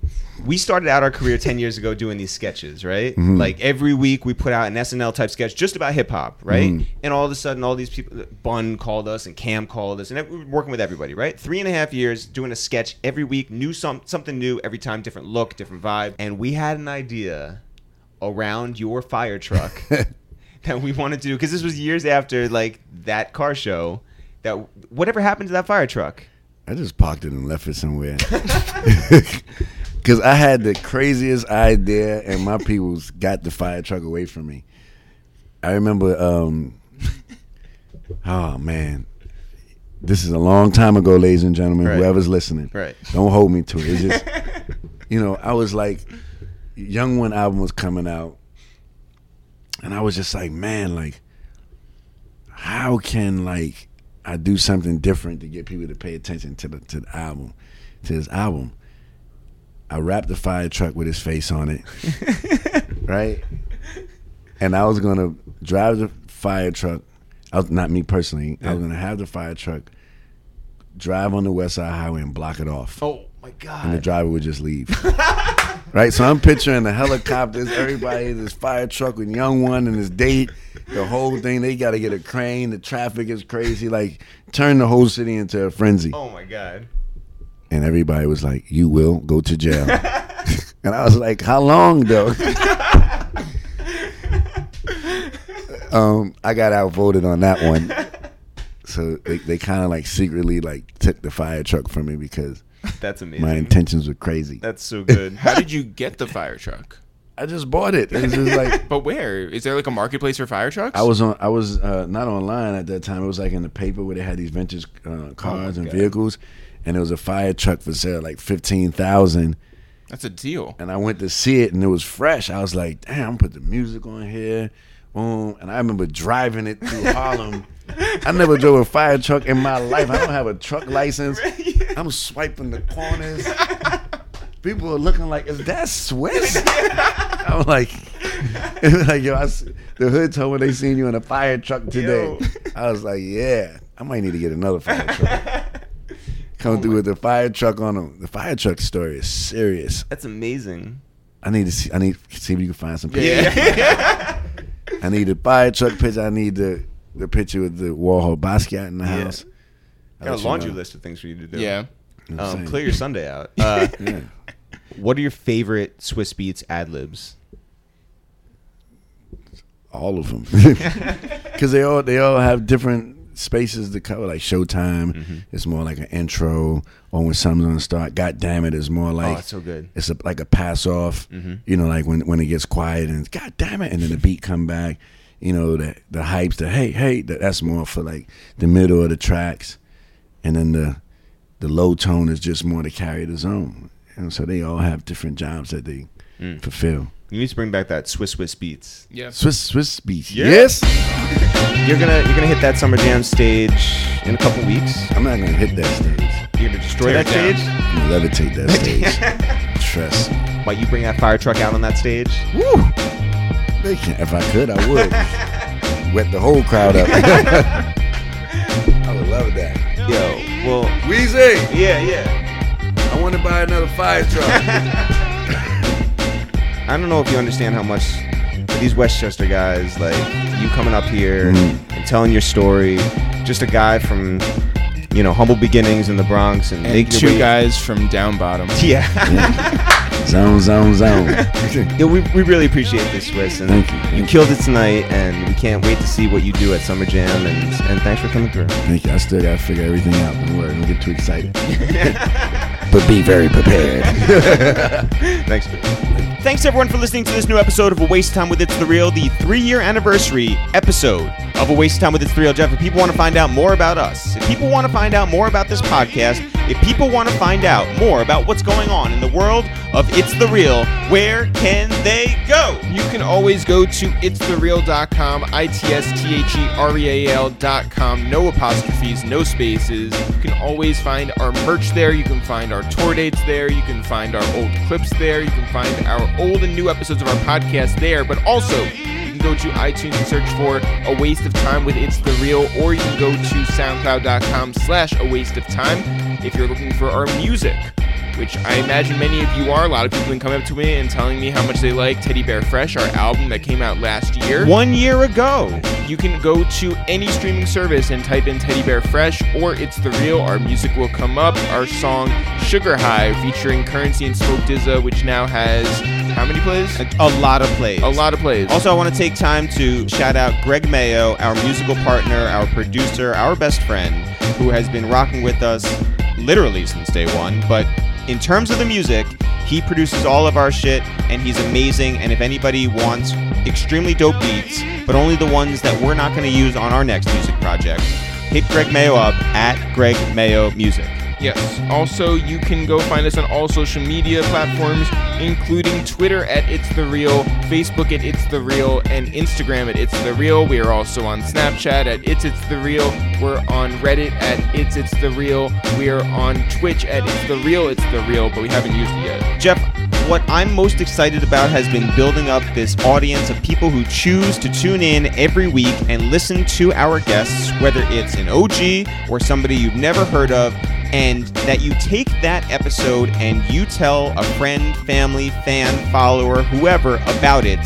we started out our career ten years ago doing these sketches, right? Mm-hmm. Like every week we put out an SNL type sketch just about hip hop, right? Mhm. And all of a sudden, all these people, Bun called us and Cam called us, and we were working with everybody, right? Three and a half years doing a sketch every week, new some something new every time, different look, different vibe, and we had an idea around your fire truck [LAUGHS] that we wanted to do because this was years after like that car show. That whatever happened to that fire truck? I just parked it and left it somewhere. [LAUGHS] Because I had the craziest idea, and my peoples got the fire truck away from me. I remember, um, [LAUGHS] oh man, this is a long time ago, ladies and gentlemen. Right. Whoever's listening, Right. don't hold me to it. It's [LAUGHS] just, you know, I was like, Yung Wun album was coming out, and I was just like, man, like, how can like I do something different to get people to pay attention to the to the album, to this album? I wrapped the fire truck with his face on it, [LAUGHS] right? And I was gonna drive the fire truck. I was, not me personally. I was gonna have the fire truck drive on the West Side Highway and block it off, Oh my god! and the driver would just leave. [LAUGHS] right, so I'm picturing the helicopters, everybody this fire truck with Yung Wun and his date, the whole thing. They got to get a crane. The traffic is crazy. Like turn the whole city into a frenzy. Oh my god! And everybody was like, "You will go to jail." [LAUGHS] and I was like, "How long though?" [LAUGHS] um, I got outvoted on that one. [LAUGHS] So they, they kind of like secretly like took the fire truck from me because That's amazing. my intentions were crazy. That's so good. How did you get the fire truck? I just bought it. It was just like [LAUGHS] But where? Is there like a marketplace for fire trucks? I was on. I was uh, not online at that time. It was like in the paper where they had these vintage uh, cars and God. vehicles, and there was a fire truck for sale, like fifteen thousand. That's a deal. And I went to see it, and it was fresh. I was like, "Damn, I'm gonna put the music on here." Boom. And I remember driving it through Harlem. I never drove a fire truck in my life. I don't have a truck license. I'm swiping the corners. People are looking like, "Is that Swizz?" I'm like, [LAUGHS] like yo, I s the hood told me they seen you in a fire truck today. Yo. I was like, "Yeah, I might need to get another fire truck." Come through with the fire truck on them. The fire truck story is serious. That's amazing. I need to see. I need to see if you can find some pictures. Yeah. [LAUGHS] I need the fire truck picture. I need the the picture with the Warhol Basquiat in the Yeah. house. I'll Got let a you laundry know. list of things for you to do. Yeah. I'm Um, saying. clear your Sunday out. Uh, [LAUGHS] Yeah. what are your favorite Swizz Beatz ad libs? all of them, [LAUGHS] because they all they all have different spaces to cover. Like Showtime, Mm-hmm. it's more like an intro, or when something's gonna start. God damn it, it, is more oh, like it's so good. it's a, like a pass off. Mhm. You know, like when when it gets quiet and God damn it, and then the beat come back. You know, the the hypes, the hey hey, that, that's more for like the middle of the tracks, and then the the low tone is just more to carry the zone. And so they all have different jobs that they Mm. fulfill. You need to bring back that Swizz Swizz Beatz. Yeah. Swizz Swizz Beatz, Yeah. yes. You're gonna you're gonna hit that Summer Jam stage in a couple weeks. I'm not gonna hit that stage. You're gonna destroy Tear that stage. I'm gonna levitate that [LAUGHS] stage. Trust. me. While you bring that fire truck out on that stage. Woo! If I could, I would. [LAUGHS] Wet the whole crowd up. [LAUGHS] I would love that. Yo, well, Weezy, yeah, yeah. I want to buy another fire truck. I don't know if you understand how much for these Westchester guys, like you coming up here Mhm. and telling your story, just a guy from, you know, humble beginnings in the Bronx and, And make two way- guys from down bottom. [LAUGHS] Yeah. [LAUGHS] zone, zone, zone. [LAUGHS] yeah, we, we really appreciate this, Swizz, and Thank you. you killed it tonight, and we can't wait to see what you do at Summer Jam, and and thanks for coming through. Thank you. I still gotta figure everything out. Don't worry, don't get too excited. but be very prepared. Thanks. Thanks everyone for listening to this new episode of A Waste Time with It's the Real, the three-year anniversary episode of A Waste Time with It's the Real. Jeff, if people want to find out more about us, if people want to find out more about this podcast, if people want to find out more about what's going on in the world of It's the Real, where can they go? You can always go to itsthereal.com, I T S T H E R E A L.com. No apostrophes, no spaces. You can always find our merch there. You can find our tour dates there. You can find our old clips there. You can find our old and new episodes of our podcast there. But also, you can go to iTunes and search for A Waste of Time with It's The Real, or you can go to soundcloud.com slash A Waste of Time if you're looking for our music which I imagine many of you are. A lot of people have been coming up to me and telling me how much they like Teddy Bear Fresh, our album that came out last year. One year ago. You can go to any streaming service and type in Teddy Bear Fresh or It's the Real. Our music will come up. Our song Sugar High featuring Currency and Smoke DZA, which now has how many plays? A, a lot of plays. A lot of plays. Also, I want to take time to shout out Greg Mayo, our musical partner, our producer, our best friend, who has been rocking with us literally since day one. But in terms of the music, he produces all of our shit, and he's amazing. And if anybody wants extremely dope beats, but only the ones that we're not going to use on our next music project, hit Greg Mayo up at Greg Mayo Music. Yes. Also, you can go find us on all social media platforms, including Twitter at It's The Real, Facebook at It's The Real, and Instagram at It's The Real. We are also on Snapchat at It's It's The Real. We're on Reddit at It's It's The Real. We are on Twitch at It's The Real It's The Real, but we haven't used it yet. Jeff, what I'm most excited about has been building up this audience of people who choose to tune in every week and listen to our guests, whether it's an OG or somebody you've never heard of, and that you take that episode and you tell a friend, family, fan, follower, whoever about it.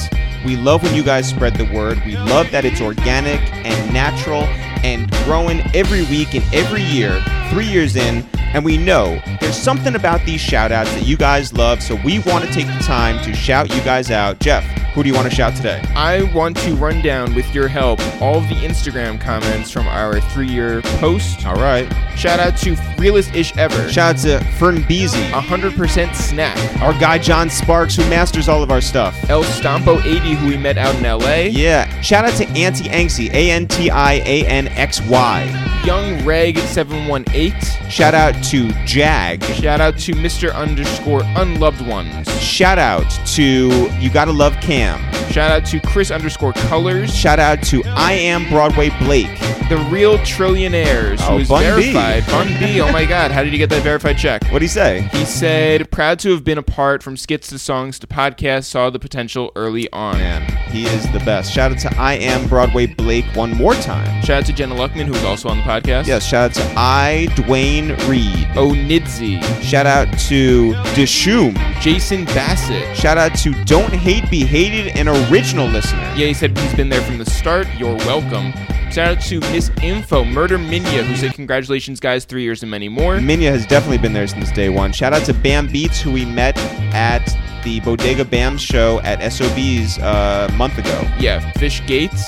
We love when you guys spread the word. We love that it's organic and natural and growing every week and every year, three years in. And we know there's something about these shout outs that you guys love, so we want to take the time to shout you guys out. Jeff, who do you want to shout today? I want to run down, with your help, all of the Instagram comments from our three year post. All right. Shout out to Realest Ish Ever. Shout out to Fern Beasy, 100% Snack. our guy John Sparks, who masters all of our stuff. El Stompo 80, who we met out in LA. Yeah. Shout out to Auntie Anxy, A N T I A N X Y. Young Reg 718. Shout out to Jag. Shout out to Mr. Underscore Unloved Ones. Shout out to You Gotta Love Cam. Shout out to Chris Underscore Colors. Shout out to I Am Broadway Blake. The Real Trillionaires, Oh, who is Bun B. verified. Bun B. Oh my God, how did you get that verified check? What did he say? He said, proud to have been a part from skits to songs to podcasts, saw the potential early on. Man, he is the best. Shout out to I Am Broadway Blake one more time. Shout out to Jenna Luckman, who's also on the podcast. Yes, shout out to I Dwayne Reed. Oh, Nidzi. Shout out to Dishoom. Jason Bassett. Shout out to Don't Hate Be Hated, an original listener. Yeah, he said he's been there from the start. You're welcome. Shout out to Miss Info, Murder Minya, who said, Congratulations, guys, three years and many more. Minya has definitely been there since day one. Shout out to Bam Beats, who we met at the Bodega Bam show at SOB's uh, a month ago. Yeah, Fish Gates.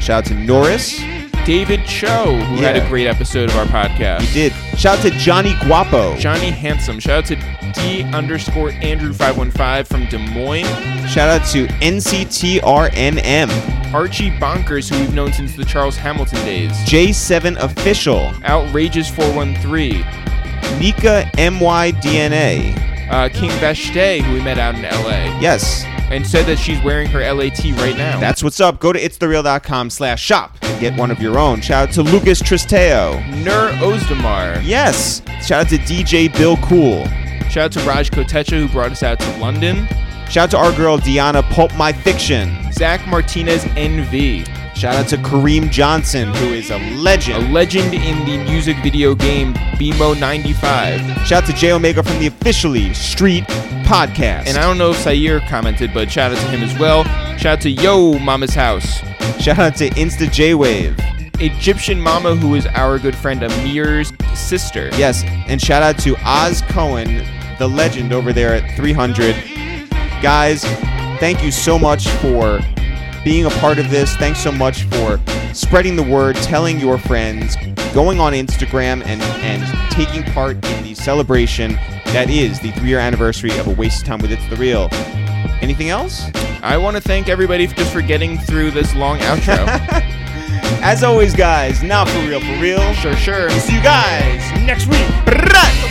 Shout out to Norris. David Choe, who had a great episode of our podcast. He did. Shout out to Johnny Guapo. Johnny Handsome. Shout out to D underscore Andrew 515 from Des Moines. Shout out to NCTRNM. Archie Bonkers, who we've known since the Charles Hamilton days. J7 Official. Outrageous 413. Nika MYDNA. Uh, King Vashte, who we met out in LA. Yes, And said that she's wearing her LAT right now. that's what's up. Go to itsthereal.com slash shop and get one of your own. Shout out to Lucas Tristeo. Nur Ozdemar. Yes. Shout out to DJ Bill Cool. Shout out to Raj Kotecha, who brought us out to London. Shout out to our girl Diana Pulp My Fiction. Zach Martinez NV, Shout out to Kareem Johnson, who is a legend. a legend. in the music video game BMO 95. Shout out to J Omega from the Officially Street Podcast. And I don't know if Sayer commented, but shout out to him as well. Shout out to Yo Mama's House. Shout out to Insta J Wave. Egyptian Mama, who is our good friend Amir's sister. Yes, and shout out to Oz Cohen, the legend over there at 300. Guys, thank you so much for being a part of this. Thanks so much for spreading the word, telling your friends, going on Instagram, and, and taking part in the celebration that is the three year anniversary of A Waste of Time with It's the Real. Anything else? I want to thank everybody just for getting through this long outro. [LAUGHS] As always, guys, not for real, for real. sure, sure. See you guys next week.